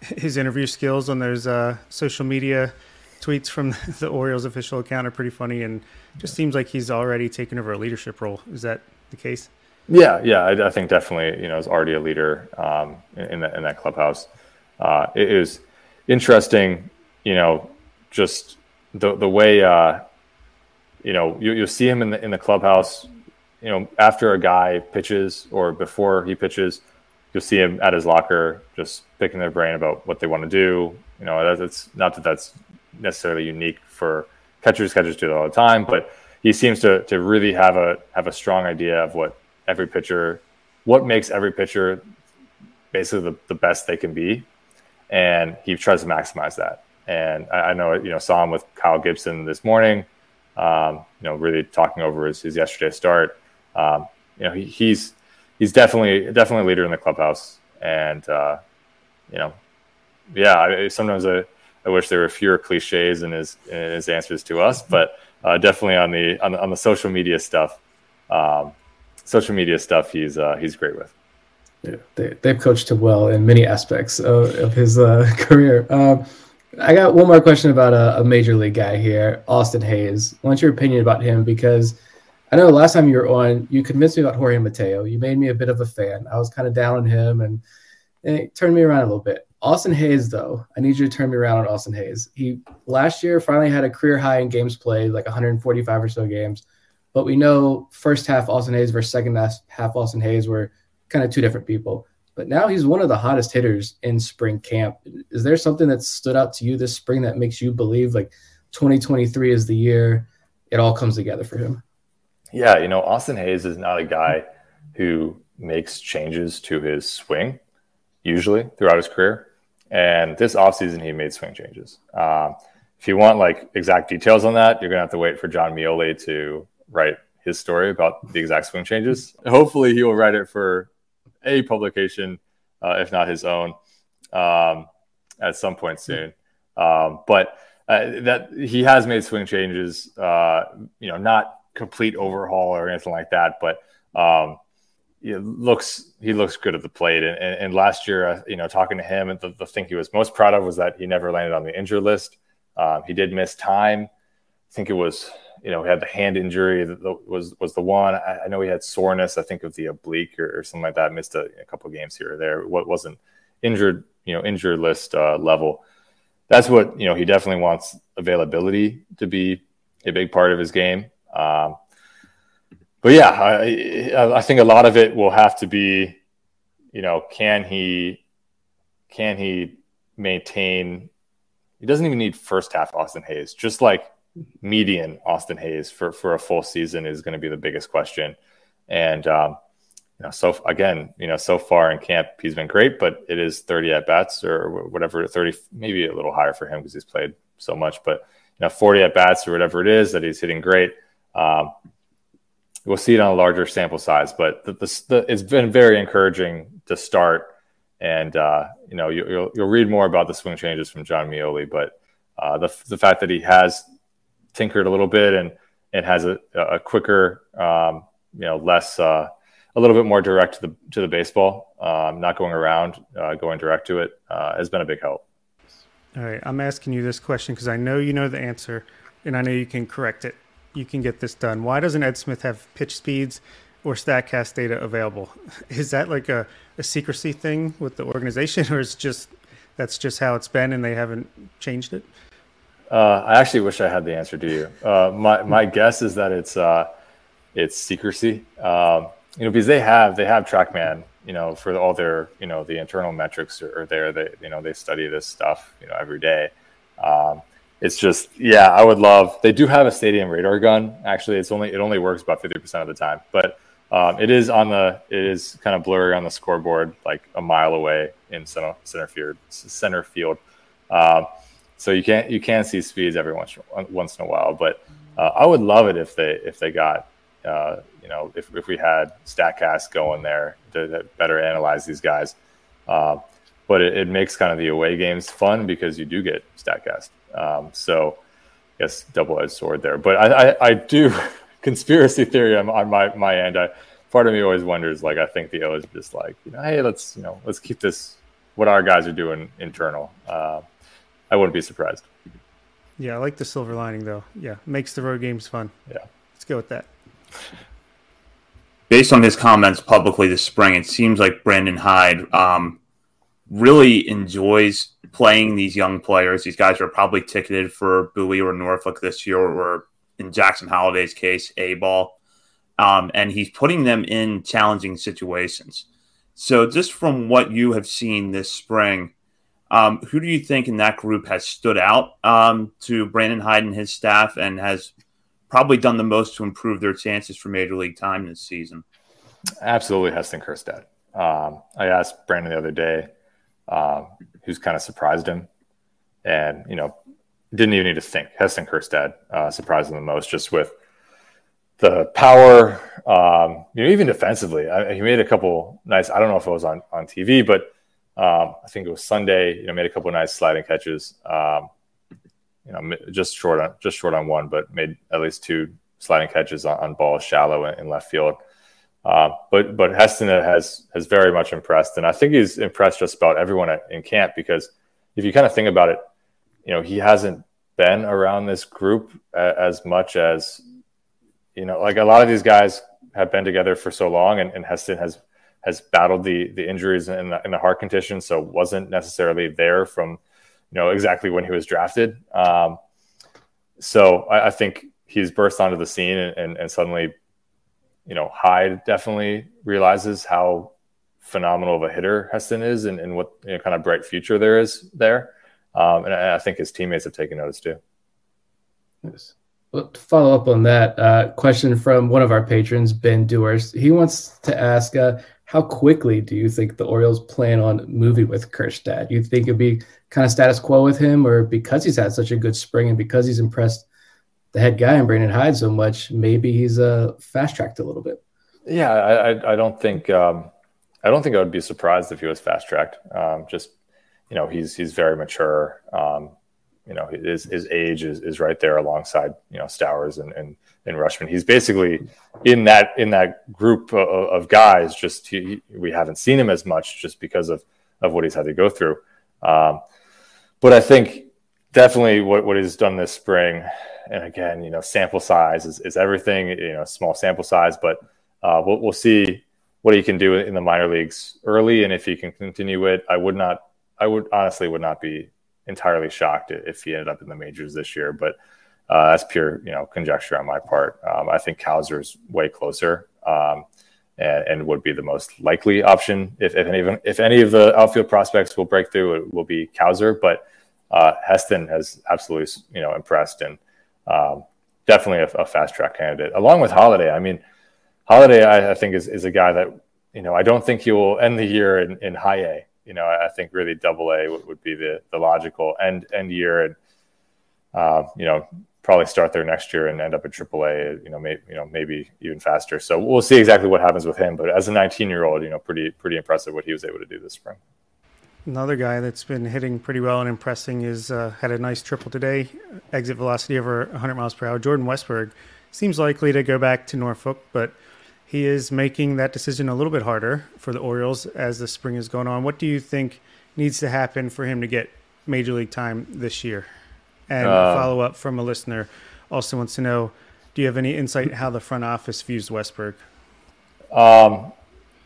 his interview skills on those uh, social media tweets from the Orioles official account are pretty funny, and just seems like he's already taken over a leadership role. Is that the case? Yeah, yeah, I, I think definitely. You know, is already a leader um, in that in that clubhouse. Uh, it is interesting. You know, just the the way uh, you know you, you'll see him in the in the clubhouse. You know, after a guy pitches or before he pitches you'll see him at his locker just picking their brain about what they want to do. You know, that's not that that's necessarily unique for catchers. Catchers do it all the time, but he seems to to really have a have a strong idea of what every pitcher, what makes every pitcher basically the, the best they can be, and he tries to maximize that. And I, I know you know saw him with Kyle Gibson this morning. Um, you know, really talking over his, his yesterday start. Um, you know, he, he's he's definitely definitely a leader in the clubhouse, and uh, you know, yeah. I, sometimes I, I wish there were fewer cliches in his in his answers to us, but uh, definitely on the, on the on the social media stuff, um, social media stuff, he's uh, he's great with. Yeah, they, they've coached him well in many aspects of, of his uh, career. I got one more question about a, a, major league guy here, Austin Hays. What's your opinion about him? Because I know last time you were on, you convinced me about Jorge Mateo. You made me a bit of a fan. I was kind of down on him, and, and it turned me around a little bit. Austin Hays, though, I need you to turn me around on Austin Hays. He last year finally had a career high in games played, like 145 or so games. But we know first half Austin Hays versus second half Austin Hays were kind of two different people. But now he's one of the hottest hitters in spring camp. Is there something that stood out to you this spring that makes you believe like 2023 is the year it all comes together for him? Yeah, you know, Austin Hays is not a guy who makes changes to his swing usually throughout his career. And this offseason, he made swing changes. Um, if you want like exact details on that, you're gonna have to wait for Jon Meoli to write his story about the exact swing changes. Hopefully, he will write it for a publication, uh, if not his own, um, at some point soon. Um, but uh, that he has made swing changes, uh, you know, not complete overhaul or anything like that, but um, it looks he looks good at the plate. And, and, and last year, uh, you know, talking to him, the, the thing he was most proud of was that he never landed on the injured list. Um, he did miss time. I think it was, you know, he had the hand injury that was was the one. I, I know he had soreness. I think of the oblique or, or something like that. Missed a, a, couple games here or there. What wasn't injured, you know, injured list uh, level. That's what you know. He definitely wants availability to be a big part of his game. Um, but yeah, I, I think a lot of it will have to be, you know, can he can he maintain? He doesn't even need first half Austin Hays. Just like median Austin Hays for for a full season is going to be the biggest question. And um, you know, so again, you know, so far in camp he's been great, but it is 30 at bats or whatever, 30, maybe a little higher for him because he's played so much, but you know, 40 at bats or whatever it is that he's hitting great. Um, we'll see it on a larger sample size, but the, the, the, it's been very encouraging to start. And uh, you know, you, will you'll, you'll read more about the swing changes from Jon Meoli, but uh, the the fact that he has tinkered a little bit and it has a, a quicker, um, you know, less, uh, a little bit more direct to the to the baseball, um, not going around, uh, going direct to it, uh, has been a big help. All right, I'm asking you this question because I know you know the answer, and I know you can correct it you can get this done. Why doesn't Ed Smith have pitch speeds or Statcast data available? Is that like a, a secrecy thing with the organization, or is just that's just how it's been and they haven't changed it? Uh, I actually wish I had the answer to you. Uh, my my guess is that it's uh, it's secrecy. Um, you know, because they have they have TrackMan. You know, for all their you know the internal metrics are, are there. They you know they study this stuff you know every day. Um, it's just yeah i would love they do have a stadium radar gun actually it's only it only works about 50% of the time but um, it is on the it is kind of blurry on the scoreboard like a mile away in center, center field center field um, so you can't you can see speeds every once once in a while but uh, i would love it if they if they got uh, you know if, if we had statcast going there to, to better analyze these guys uh, but it, it, makes kind of the away games fun because you do get statcast um, so, yes, double edged sword there. But I, I, I do conspiracy theory on, on, my my end. I, part of me always wonders, like, I think the O is just like, you know, hey, let's you know, let's keep this what our guys are doing internal. Uh, I wouldn't be surprised. Yeah, I like the silver lining though. Yeah, makes the road games fun. Yeah, let's go with that. Based on his comments publicly this spring, it seems like Brandon Hyde um, really enjoys playing these young players. These guys are probably ticketed for Bowie or Norfolk this year, or in Jackson Holliday's case, A ball. Um, and he's putting them in challenging situations. So, just from what you have seen this spring, um, who do you think in that group has stood out um, to Brandon Hyde and his staff and has probably done the most to improve their chances for major league time this season? Absolutely, Heston Kjerstad. Um, I asked Brandon the other day um, who's kind of surprised him, and you know didn't even need to think. Heston Kjerstad uh, surprised him the most, just with the power. Um, you know, even defensively, I, he made a couple nice. I don't know if it was on on TV, but um, I think it was Sunday. You know, made a couple nice sliding catches. Um, you know, just short on just short on one, but made at least two sliding catches on, on balls shallow in, in left field. Uh, but but Heston has has very much impressed, and I think he's impressed just about everyone at, in camp because if you kind of think about it, you know he hasn't been around this group a, as much as you know, like a lot of these guys have been together for so long, and, and Heston has has battled the the injuries and the, the heart condition, so wasn't necessarily there from you know exactly when he was drafted. Um, so I, I think he's burst onto the scene and, and, and suddenly you know, Hyde definitely realizes how phenomenal of a hitter Heston is and, and what you know, kind of bright future there is there. Um, and I, I, think his teammates have taken notice too. Yes. Well, to follow up on that uh, question from one of our patrons, Ben Dewars, he wants to ask uh, how quickly do you think the Orioles plan on moving with Kjerstad? Do you think it'd be kind of status quo with him, or because he's had such a good spring and because he's impressed the head guy and Brandon Hyde so much, maybe he's uh, fast tracked a little bit? Yeah, I, I don't think um, I don't think I would be surprised if he was fast tracked. Um, just you know, he's he's very mature. Um, you know, his his age is, is right there alongside you know Stowers and and, and Rutschman. He's basically in that in that group of, of guys. Just he, we haven't seen him as much just because of of what he's had to go through. Um, but I think definitely what what he's done this spring, and again, you know, sample size is, is everything. You know, small sample size, but uh, we'll we'll see what he can do in the minor leagues early, and if he can continue it. I would not. I would honestly would not be entirely shocked if he ended up in the majors this year, but uh, that's pure, you know, conjecture on my part. Um, I think Cowser's way closer um, and, and, would be the most likely option. If, if, any of if any of the outfield prospects will break through, it will be Cowser. But uh, Heston has absolutely, you know, impressed and um, definitely a, a, fast track candidate, along with Holliday, I mean, Holliday, I, I, think is is a guy that you know I don't think he will end the year in, in high A you know, I think really double A would, would be the, the logical end, end year. And, uh, you know, probably start there next year and end up at triple A, you know, maybe, you know, maybe even faster. So we'll see exactly what happens with him. But as a 19 year old, you know, pretty, pretty impressive what he was able to do this spring. Another guy that's been hitting pretty well and impressing is uh, had a nice triple today, exit velocity over 100 miles per hour. Jordan Westburg seems likely to go back to Norfolk, but he is making that decision a little bit harder for the Orioles as the spring is going on. What do you think needs to happen for him to get major league time this year? And uh, follow up from a listener also wants to know do you have any insight how the front office views Westburg? Um,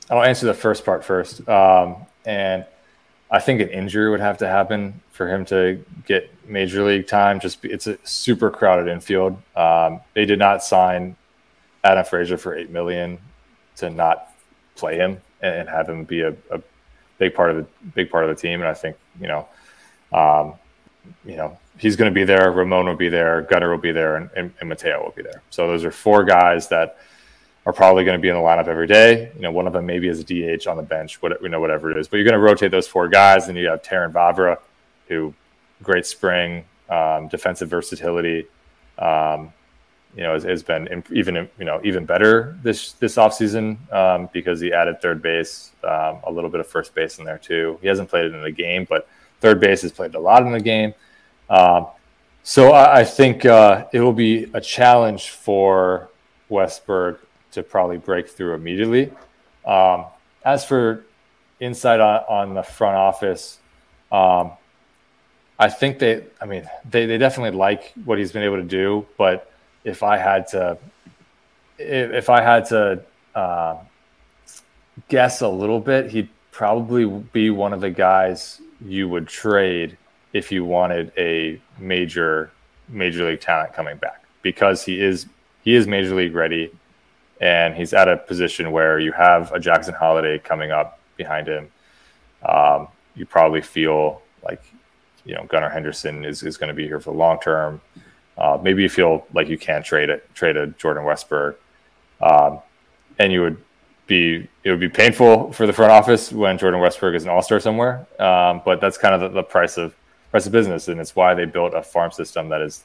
I'll answer the first part first. Um, and I think an injury would have to happen for him to get major league time. Just it's a super crowded infield. Um, they did not sign Adam Frazier for eight million to not play him and, have him be a, a, big part of the big part of the team. And I think you know, um, you know, he's going to be there. Ramon will be there. Gunnar will be there, and, and, and Mateo will be there. So those are four guys that are probably going to be in the lineup every day. You know, one of them maybe is a DH on the bench, what, you know, whatever it is. But you're going to rotate those four guys, and you have Terrin Vavra, who great spring, um, defensive versatility. Um, you know, has, has been even you know even better this this offseason um, because he added third base, um, a little bit of first base in there too. He hasn't played it in the game, but third base has played a lot in the game. Um, so I, I think uh, it will be a challenge for Westburg to probably break through immediately. Um, as for insight on, on the front office, um, I think they, I mean, they, they definitely like what he's been able to do, but if I had to, if, if I had to uh, guess a little bit, he'd probably be one of the guys you would trade if you wanted a major major league talent coming back because he is he is major league ready and he's at a position where you have a Jackson Holliday coming up behind him. Um, you probably feel like you know Gunnar Henderson is, is going to be here for the long term. Uh, maybe you feel like you can't trade it, trade a Jordan Westburg, um, and you would be it would be painful for the front office when Jordan Westburg is an All Star somewhere. Um, but that's kind of the, the, price of price of business, and it's why they built a farm system that is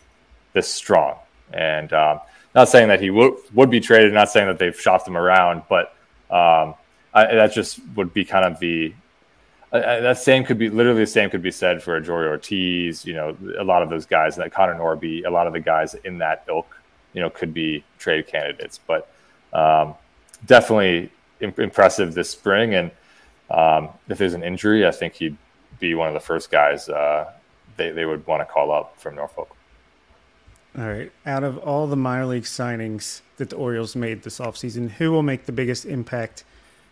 this strong. And um, not saying that he would would be traded, not saying that they've shopped him around, but um, I, that just would be kind of the uh, that same could be literally the same could be said for Joey Ortiz. You know, a lot of those guys, that Connor Norby, a lot of the guys in that ilk, you know, could be trade candidates. But um, definitely imp- impressive this spring. And um, if there's an injury, I think he'd be one of the first guys uh, they they would want to call up from Norfolk. All right. Out of all the minor league signings that the Orioles made this offseason, who will make the biggest impact?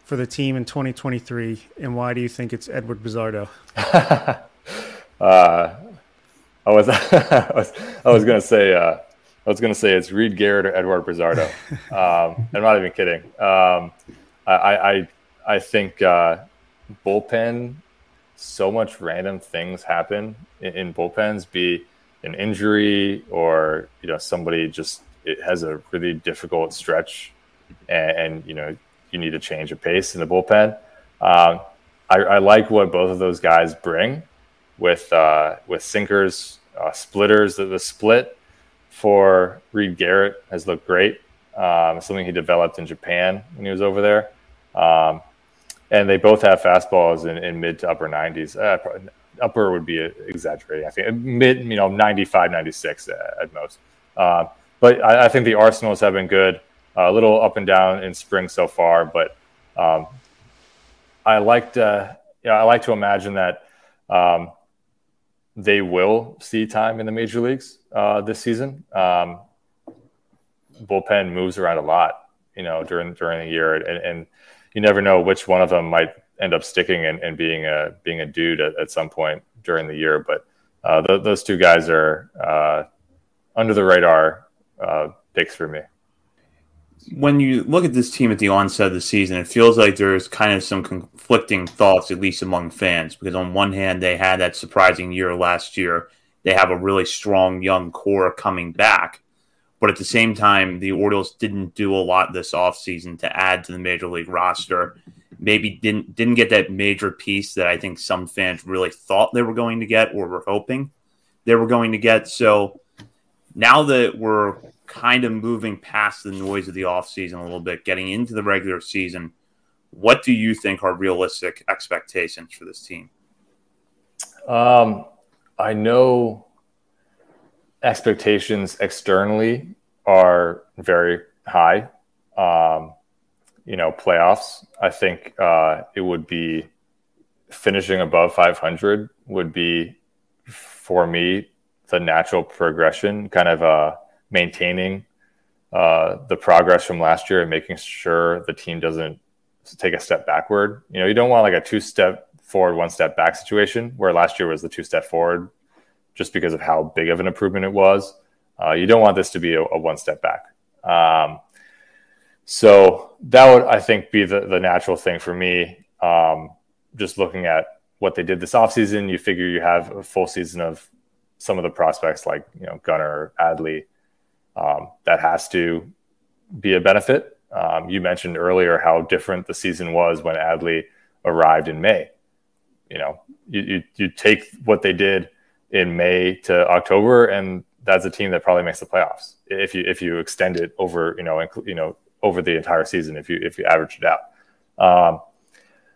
for the team in 2023, and why do you think it's Edward Bazardo? uh, I was I was, I was gonna say uh, I was gonna say it's Reed Garrett or Edward Bazardo. Um, I'm not even kidding. Um, I, I I think uh, bullpen. So much random things happen in, in bullpens. Be an injury or you know somebody just it has a really difficult stretch, and, and you know you need to change a pace in the bullpen. Um, I, I, like what both of those guys bring with uh, with sinkers, uh, splitters. The, the, split for Reed Garrett has looked great. Um, something he developed in Japan when he was over there. Um, and they both have fastballs in, in mid to upper 90s. Uh, upper would be exaggerating. I think mid, you know, 95, 96 at most. Uh, but I, I, think the Arsenals have been good. Uh, a little up and down in spring so far, but um, I like to, yeah, I like to imagine that um, they will see time in the major leagues uh, this season. Um, bullpen moves around a lot, you know, during during the year, and, and you never know which one of them might end up sticking and, and being a being a dude at, at, some point during the year. But uh, th- those two guys are uh, under the radar uh, picks for me. When you look at this team at the onset of the season, it feels like there's kind of some conflicting thoughts, at least among fans. Because on one hand, they had that surprising year last year. They have a really strong young core coming back. But at the same time, the Orioles didn't do a lot this offseason to add to the major league roster. Maybe didn't didn't get that major piece that I think some fans really thought they were going to get or were hoping they were going to get. So now that we're kind of moving past the noise of the offseason a little bit, getting into the regular season, what do you think are realistic expectations for this team? Um, I know expectations externally are very high. Um, you know, playoffs, I think uh, it would be finishing above 500 would be for me the natural progression, kind of uh, maintaining uh, the progress from last year and making sure the team doesn't take a step backward. You know, you don't want like a two step forward, one step back situation where last year was the two step forward, just because of how big of an improvement it was. Uh, you don't want this to be a, a one step back. Um, so that would, I think, be the, the natural thing for me. Um, just looking at what they did this offseason, you figure you have a full season of some of the prospects like, you know, Gunnar, Adley. Um, that has to be a benefit. Um, you mentioned earlier how different the season was when Adley arrived in May. You know, you, you, you take what they did in May to October, and that's a team that probably makes the playoffs if you if you extend it over you know you know over the entire season if you if you average it out. Um,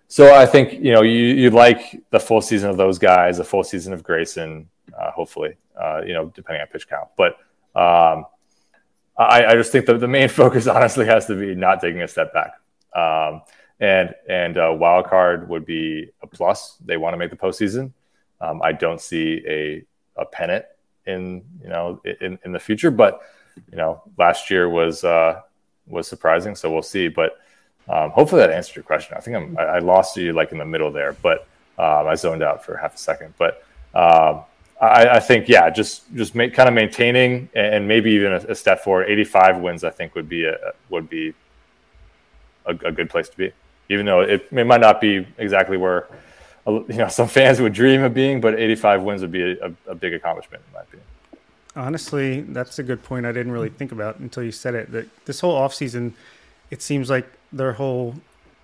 so I think you know you you like the full season of those guys, a full season of Grayson, uh, hopefully, uh, you know, depending on pitch count. But um, I, I, just think that the main focus honestly has to be not taking a step back. Um, and and uh, wild card would be a plus. They want to make the postseason. Um, I don't see a a pennant in you know in, in the future, but you know last year was uh, was surprising, so we'll see. But um, hopefully that answered your question. I think I'm, I, lost you like in the middle there, but um, I zoned out for half a second. But um, I, I, think yeah, just just make, kind of maintaining and maybe even a, a, step forward. 85 wins, I think would be a would be a, a good place to be, even though it, it might not be exactly where you know some fans would dream of being, but 85 wins would be a, a, big accomplishment in my opinion. Honestly, that's a good point. I didn't really think about until you said it. That this whole offseason, it seems like their whole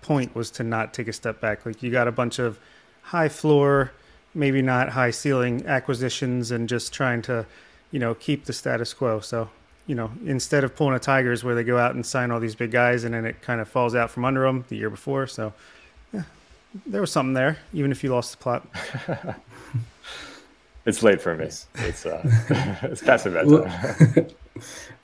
point was to not take a step back. Like you got a bunch of high floor, maybe not high ceiling acquisitions, and just trying to, you know, keep the status quo. So you know, instead of pulling a Tigers where they go out and sign all these big guys and then it kind of falls out from under them the year before. So there was something there, even if you lost the plot. it's late for me. It's uh, it's past bedtime. We'll,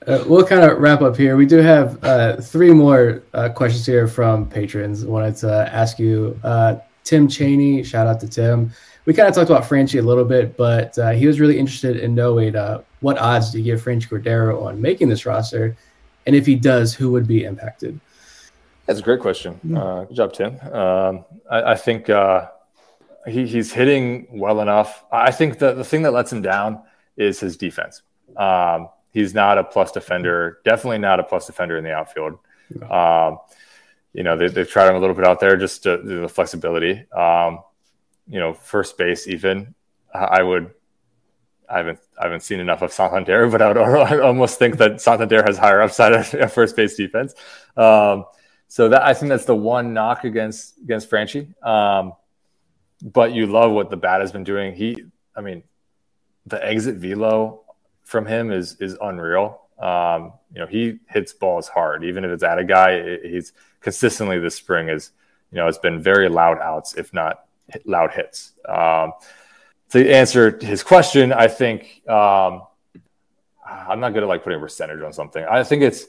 uh, we'll kind of wrap up here. We do have uh, three more uh, questions here from patrons. I wanted to ask you, uh, Tim Cheney. Shout out to Tim. We kind of talked about Franchy a little bit, but uh, he was really interested in knowing uh, what odds do you give Franchy Cordero on making this roster, and if he does, who would be impacted? That's a great question. Uh, good job, Tim. Um, I, I, think uh, he, he's hitting well enough. I think the, the thing that lets him down is his defense. Um, he's not a plus defender, definitely not a plus defender in the outfield. Um, you know, they, have tried him a little bit out there just to, the flexibility. Um, you know, first base, even I would. I haven't I haven't seen enough of Santander, but I would almost think that Santander has higher upside at first base defense. Um, so that I think that's the one knock against against Franchy. Um, but you love what the bat has been doing. He, I mean, the exit velo from him is is unreal. Um, you know, he hits balls hard, even if it's at a guy. He's consistently this spring is, you know, it's been very loud outs, if not loud hits. Um, to answer his question, I think um, I'm not good at like putting a percentage on something. I think it's,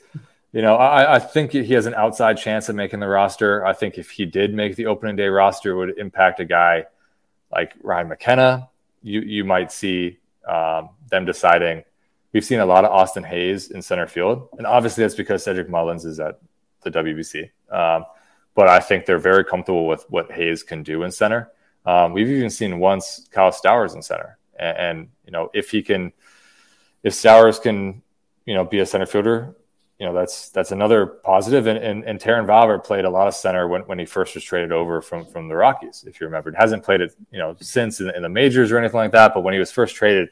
you know, I, I, think he has an outside chance of making the roster. I think if he did make the opening day roster, it would impact a guy like Ryan McKenna. You you might see um, them deciding. We've seen a lot of Austin Hays in center field, and obviously that's because Cedric Mullins is at the WBC. Um, but I think they're very comfortable with what Hays can do in center. Um, we've even seen once Kyle Stowers in center, and, and, you know if he can, if Stowers can, you know, be a center fielder, you know that's that's another positive. And and, and Terrin Vavra played a lot of center when, when he first was traded over from from the Rockies, if you remember. He hasn't played it, you know, since in, in the majors or anything like that. But when he was first traded,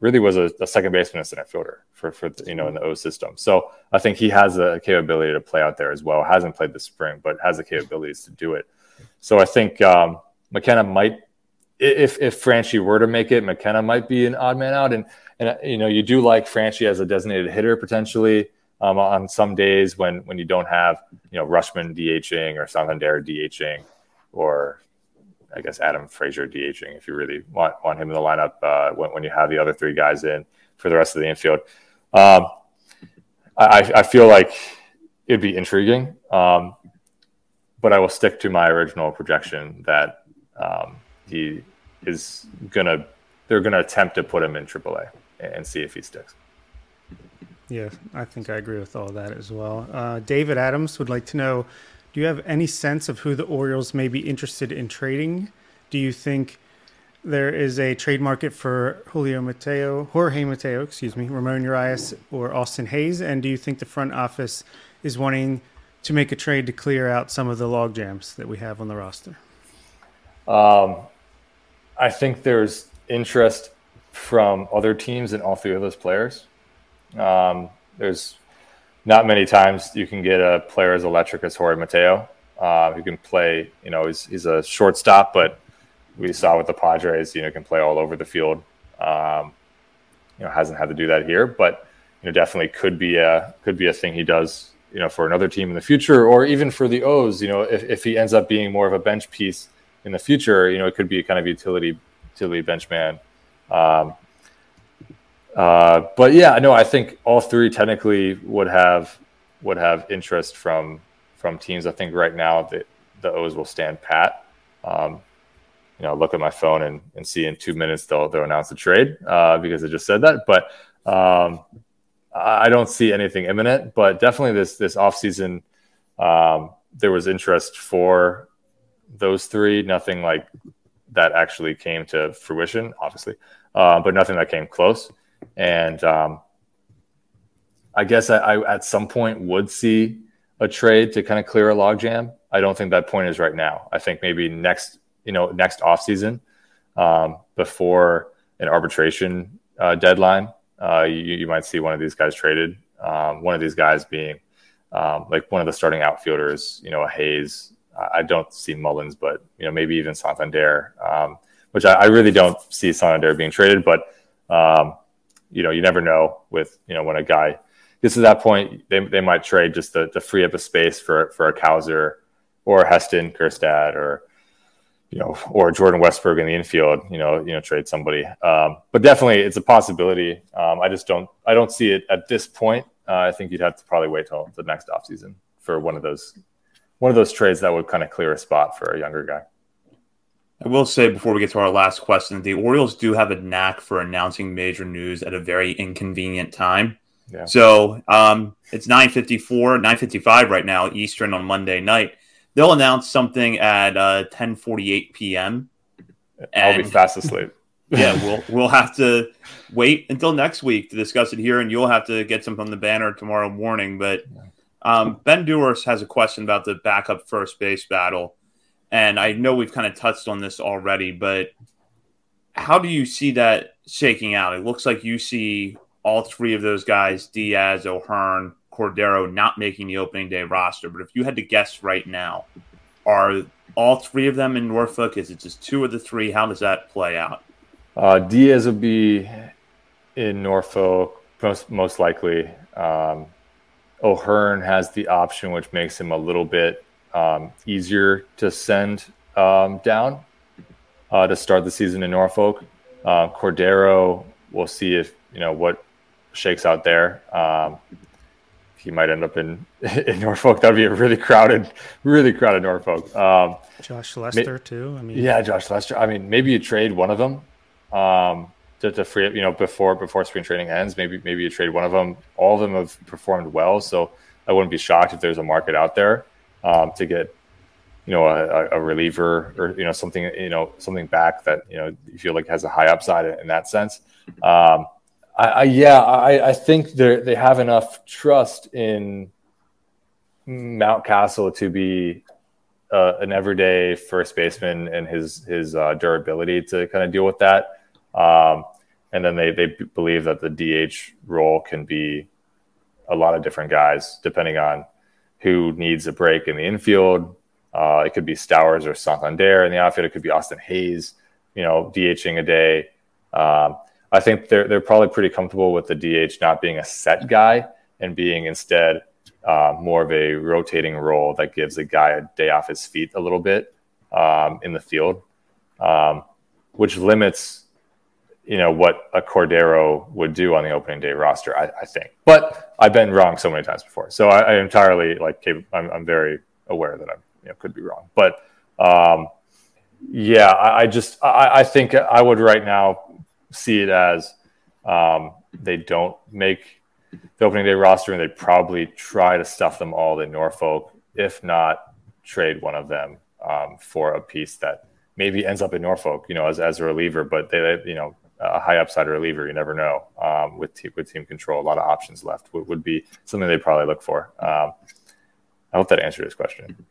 really was a, a second baseman and center fielder for, for you know in the O system. So I think he has a capability to play out there as well. Hasn't played this spring, but has the capabilities to do it. So I think um, McKenna might, if if Franchy were to make it, McKenna might be an odd man out. And and you know you do like Franchy as a designated hitter potentially um, on some days when when you don't have you know Rutschman DHing or Santander DHing or I guess Adam Frazier DHing if you really want want him in the lineup uh, when, when you have the other three guys in for the rest of the infield. Um, I, I feel like it'd be intriguing, um, but I will stick to my original projection that um, he is gonna they're gonna attempt to put him in AAA and see if he sticks. Yeah, I think I agree with all that as well. Uh, David Adams would like to know do you have any sense of who the Orioles may be interested in trading? Do you think there is a trade market for Julio Mateo, Jorge Mateo, excuse me, Ramon Urias, or Austin Hays? And do you think the front office is wanting to make a trade to clear out some of the log jams that we have on the roster? Um, I think there's interest from other teams in all three of those players. Um, there's not many times you can get a player as electric as Jorge Mateo, uh, who can play. You know, he's he's a shortstop, but we saw with the Padres, you know, can play all over the field. Um, you know, hasn't had to do that here, but you know, definitely could be a could be a thing he does. You know, for another team in the future, or even for the O's. You know, if if he ends up being more of a bench piece in the future, you know, it could be a kind of utility utility bench man. Um, uh, but yeah, no, I think all three technically would have would have interest from from teams. I think right now the the O's will stand pat. Um, you know, look at my phone and, and see in two minutes they'll they'll announce a trade uh, because I just said that. But um, I don't see anything imminent. But definitely this this off season, um, there was interest for those three. Nothing like that actually came to fruition, obviously, uh, but nothing that came close. And um, I guess I, I, at some point would see a trade to kind of clear a logjam. I don't think that point is right now. I think maybe next, you know, next off season, um, before an arbitration uh, deadline, uh, you, you, might see one of these guys traded. Um, one of these guys being um, like one of the starting outfielders, you know, a Hays. I don't see Mullins, but you know, maybe even Santander, um, which I, I, really don't see Santander being traded. But um, you know, you never know with, you know, when a guy gets to that point, they, they might trade just to, to free up a space for, for a Cowser or Heston Kjerstad or, you know, or Jordan Westburg in the infield, you know, you know, trade somebody. Um, but definitely it's a possibility. Um, I just don't, I don't see it at this point. Uh, I think you'd have to probably wait till the next offseason for one of those, one of those trades that would kind of clear a spot for a younger guy. I will say before we get to our last question, the Orioles do have a knack for announcing major news at a very inconvenient time. Yeah. So um, it's 9.54, 9.55 right now, Eastern on Monday night. They'll announce something at uh, 10.48 p.m. I'll be fast asleep. yeah, we'll we'll have to wait until next week to discuss it here, and you'll have to get some from the banner tomorrow morning. But um, Ben Dewars has a question about the backup first base battle. And I know we've kind of touched on this already, but how do you see that shaking out? It looks like you see all three of those guys, Diaz, O'Hearn, Cordero not making the opening day roster. But if you had to guess right now, are all three of them in Norfolk? Is it just two of the three? How does that play out? Uh, Diaz will be in Norfolk most most likely. Um, O'Hearn has the option, which makes him a little bit um, easier to send um, down uh, to start the season in Norfolk. Uh, Cordero, we'll see if you know what shakes out there. Um, he might end up in in Norfolk. That'd be a really crowded, really crowded Norfolk. Um, Josh Lester too. I mean, yeah, Josh Lester. I mean, maybe you trade one of them um, to, to free up. You know, before before spring training ends, maybe maybe you trade one of them. All of them have performed well, so I wouldn't be shocked if there's a market out there um, to get you know a, a, reliever or you know something you know something back that you know you feel like has a high upside in, that sense. Um, I, I, yeah, I, I think they they have enough trust in Mountcastle to be uh, an everyday first baseman and his his uh, durability to kind of deal with that. Um, and then they they believe that the DH role can be a lot of different guys depending on who needs a break in the infield. Uh, it could be Stowers or Santander in the outfield. It could be Austin Hays, you know, DHing a day. Um, I think they're they're probably pretty comfortable with the DH not being a set guy and being instead uh, more of a rotating role that gives a guy a day off his feet a little bit um, in the field, um, which limits you know what a Cordero would do on the opening day roster. I, I think, but I've been wrong so many times before, so I, I entirely like I'm, I'm very aware that I you know, could be wrong, but. Um, yeah, I, I just I, I think I would right now see it as um, they don't make the opening day roster and they probably try to stuff them all in Norfolk, if not trade one of them um, for a piece that maybe ends up in Norfolk, you know, as, as a reliever, but they, you know, a high upside reliever, you never know. Um, with te- with team control, a lot of options left would, would be something they probably look for. Um, I hope that answered his question.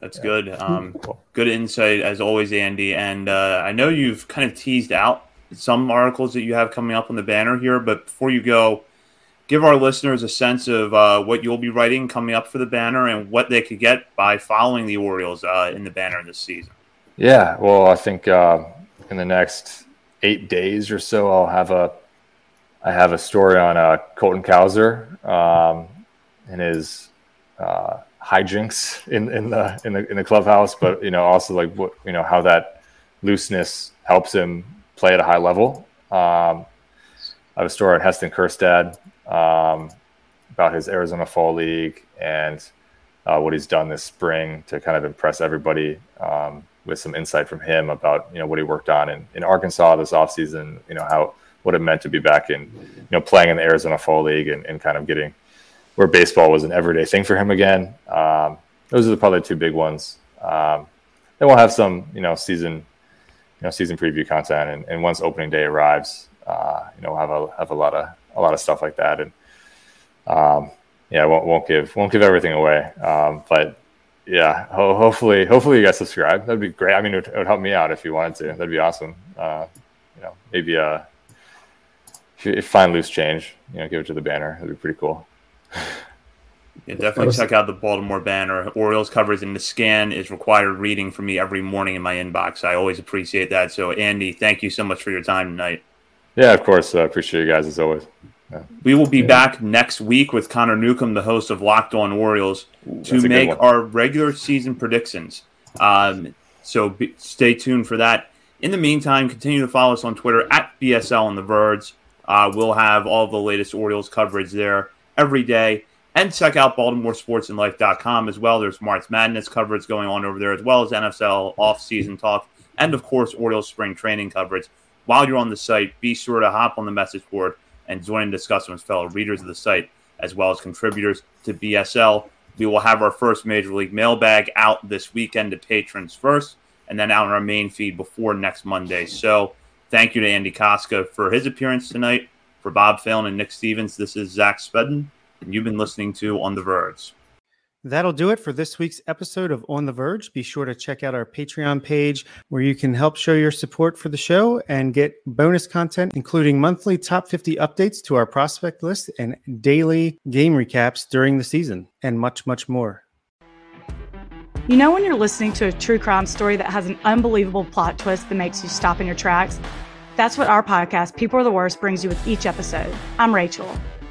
That's yeah. good. Um, cool. Good insight as always, Andy. And uh, I know you've kind of teased out some articles that you have coming up on the banner here. But before you go, give our listeners a sense of uh, what you'll be writing coming up for the banner and what they could get by following the Orioles uh, in the banner this season. Yeah, well, I think uh, in the next eight days or so, I'll have a I have a story on uh, Colton Cowser um, and his uh, hijinks in, in the in the in the clubhouse, but you know also like what you know how that looseness helps him play at a high level. Um, I have a story on Heston Kjerstad um, about his Arizona Fall League and uh, what he's done this spring to kind of impress everybody um, with some insight from him about you know what he worked on in, in Arkansas this offseason, you know how what it meant to be back in you know playing in the Arizona Fall League and, and kind of getting where baseball was an everyday thing for him again. Um, those are probably the two big ones. Um, then we'll have some you know season you know season preview content, and, and once opening day arrives, uh, you know we'll have a have a lot of a lot of stuff like that, and um, yeah, won't won't give won't give everything away, um, but yeah, ho- hopefully hopefully you guys subscribe. That'd be great. I mean, it would, it would, help me out if you wanted to. That'd be awesome. Uh, you know, maybe uh, if you find loose change, you know, give it to the banner. That'd be pretty cool. Yeah, definitely check out the Baltimore banner. Orioles covers and the scan is required reading for me every morning in my inbox. I always appreciate that. So, Andy, thank you so much for your time tonight. Yeah, of course. I uh, appreciate you guys as always. Yeah. We will be yeah. back next week with Connor Newcomb, the host of Locked On Orioles, Ooh, to make our regular season predictions. Um, so be, stay tuned for that. In the meantime, continue to follow us on Twitter at BSL On the Verge. Uh, we'll have all the latest Orioles coverage there every day. And check out BaltimoreSportsAndLife.com as well. There's March Madness coverage going on over there, as well as NFL off-season talk, and of course Orioles spring training coverage. While you're on the site, be sure to hop on the message board and join and discuss with fellow readers of the site, as well as contributors to BSL. We will have our first Major League mailbag out this weekend to patrons first, and then out on our main feed before next Monday. So, thank you to Andy Kostka for his appearance tonight. For Bob Phelan and Nick Stevens, this is Zach Spedden and you've been listening to On the Verge. That'll do it for this week's episode of On the Verge. Be sure to check out our Patreon page where you can help show your support for the show and get bonus content, including monthly top 50 updates to our prospect list and daily game recaps during the season, and much, much more. You know, when you're listening to a true crime story that has an unbelievable plot twist that makes you stop in your tracks? That's what our podcast, People Are the Worst, brings you with each episode. I'm Rachel.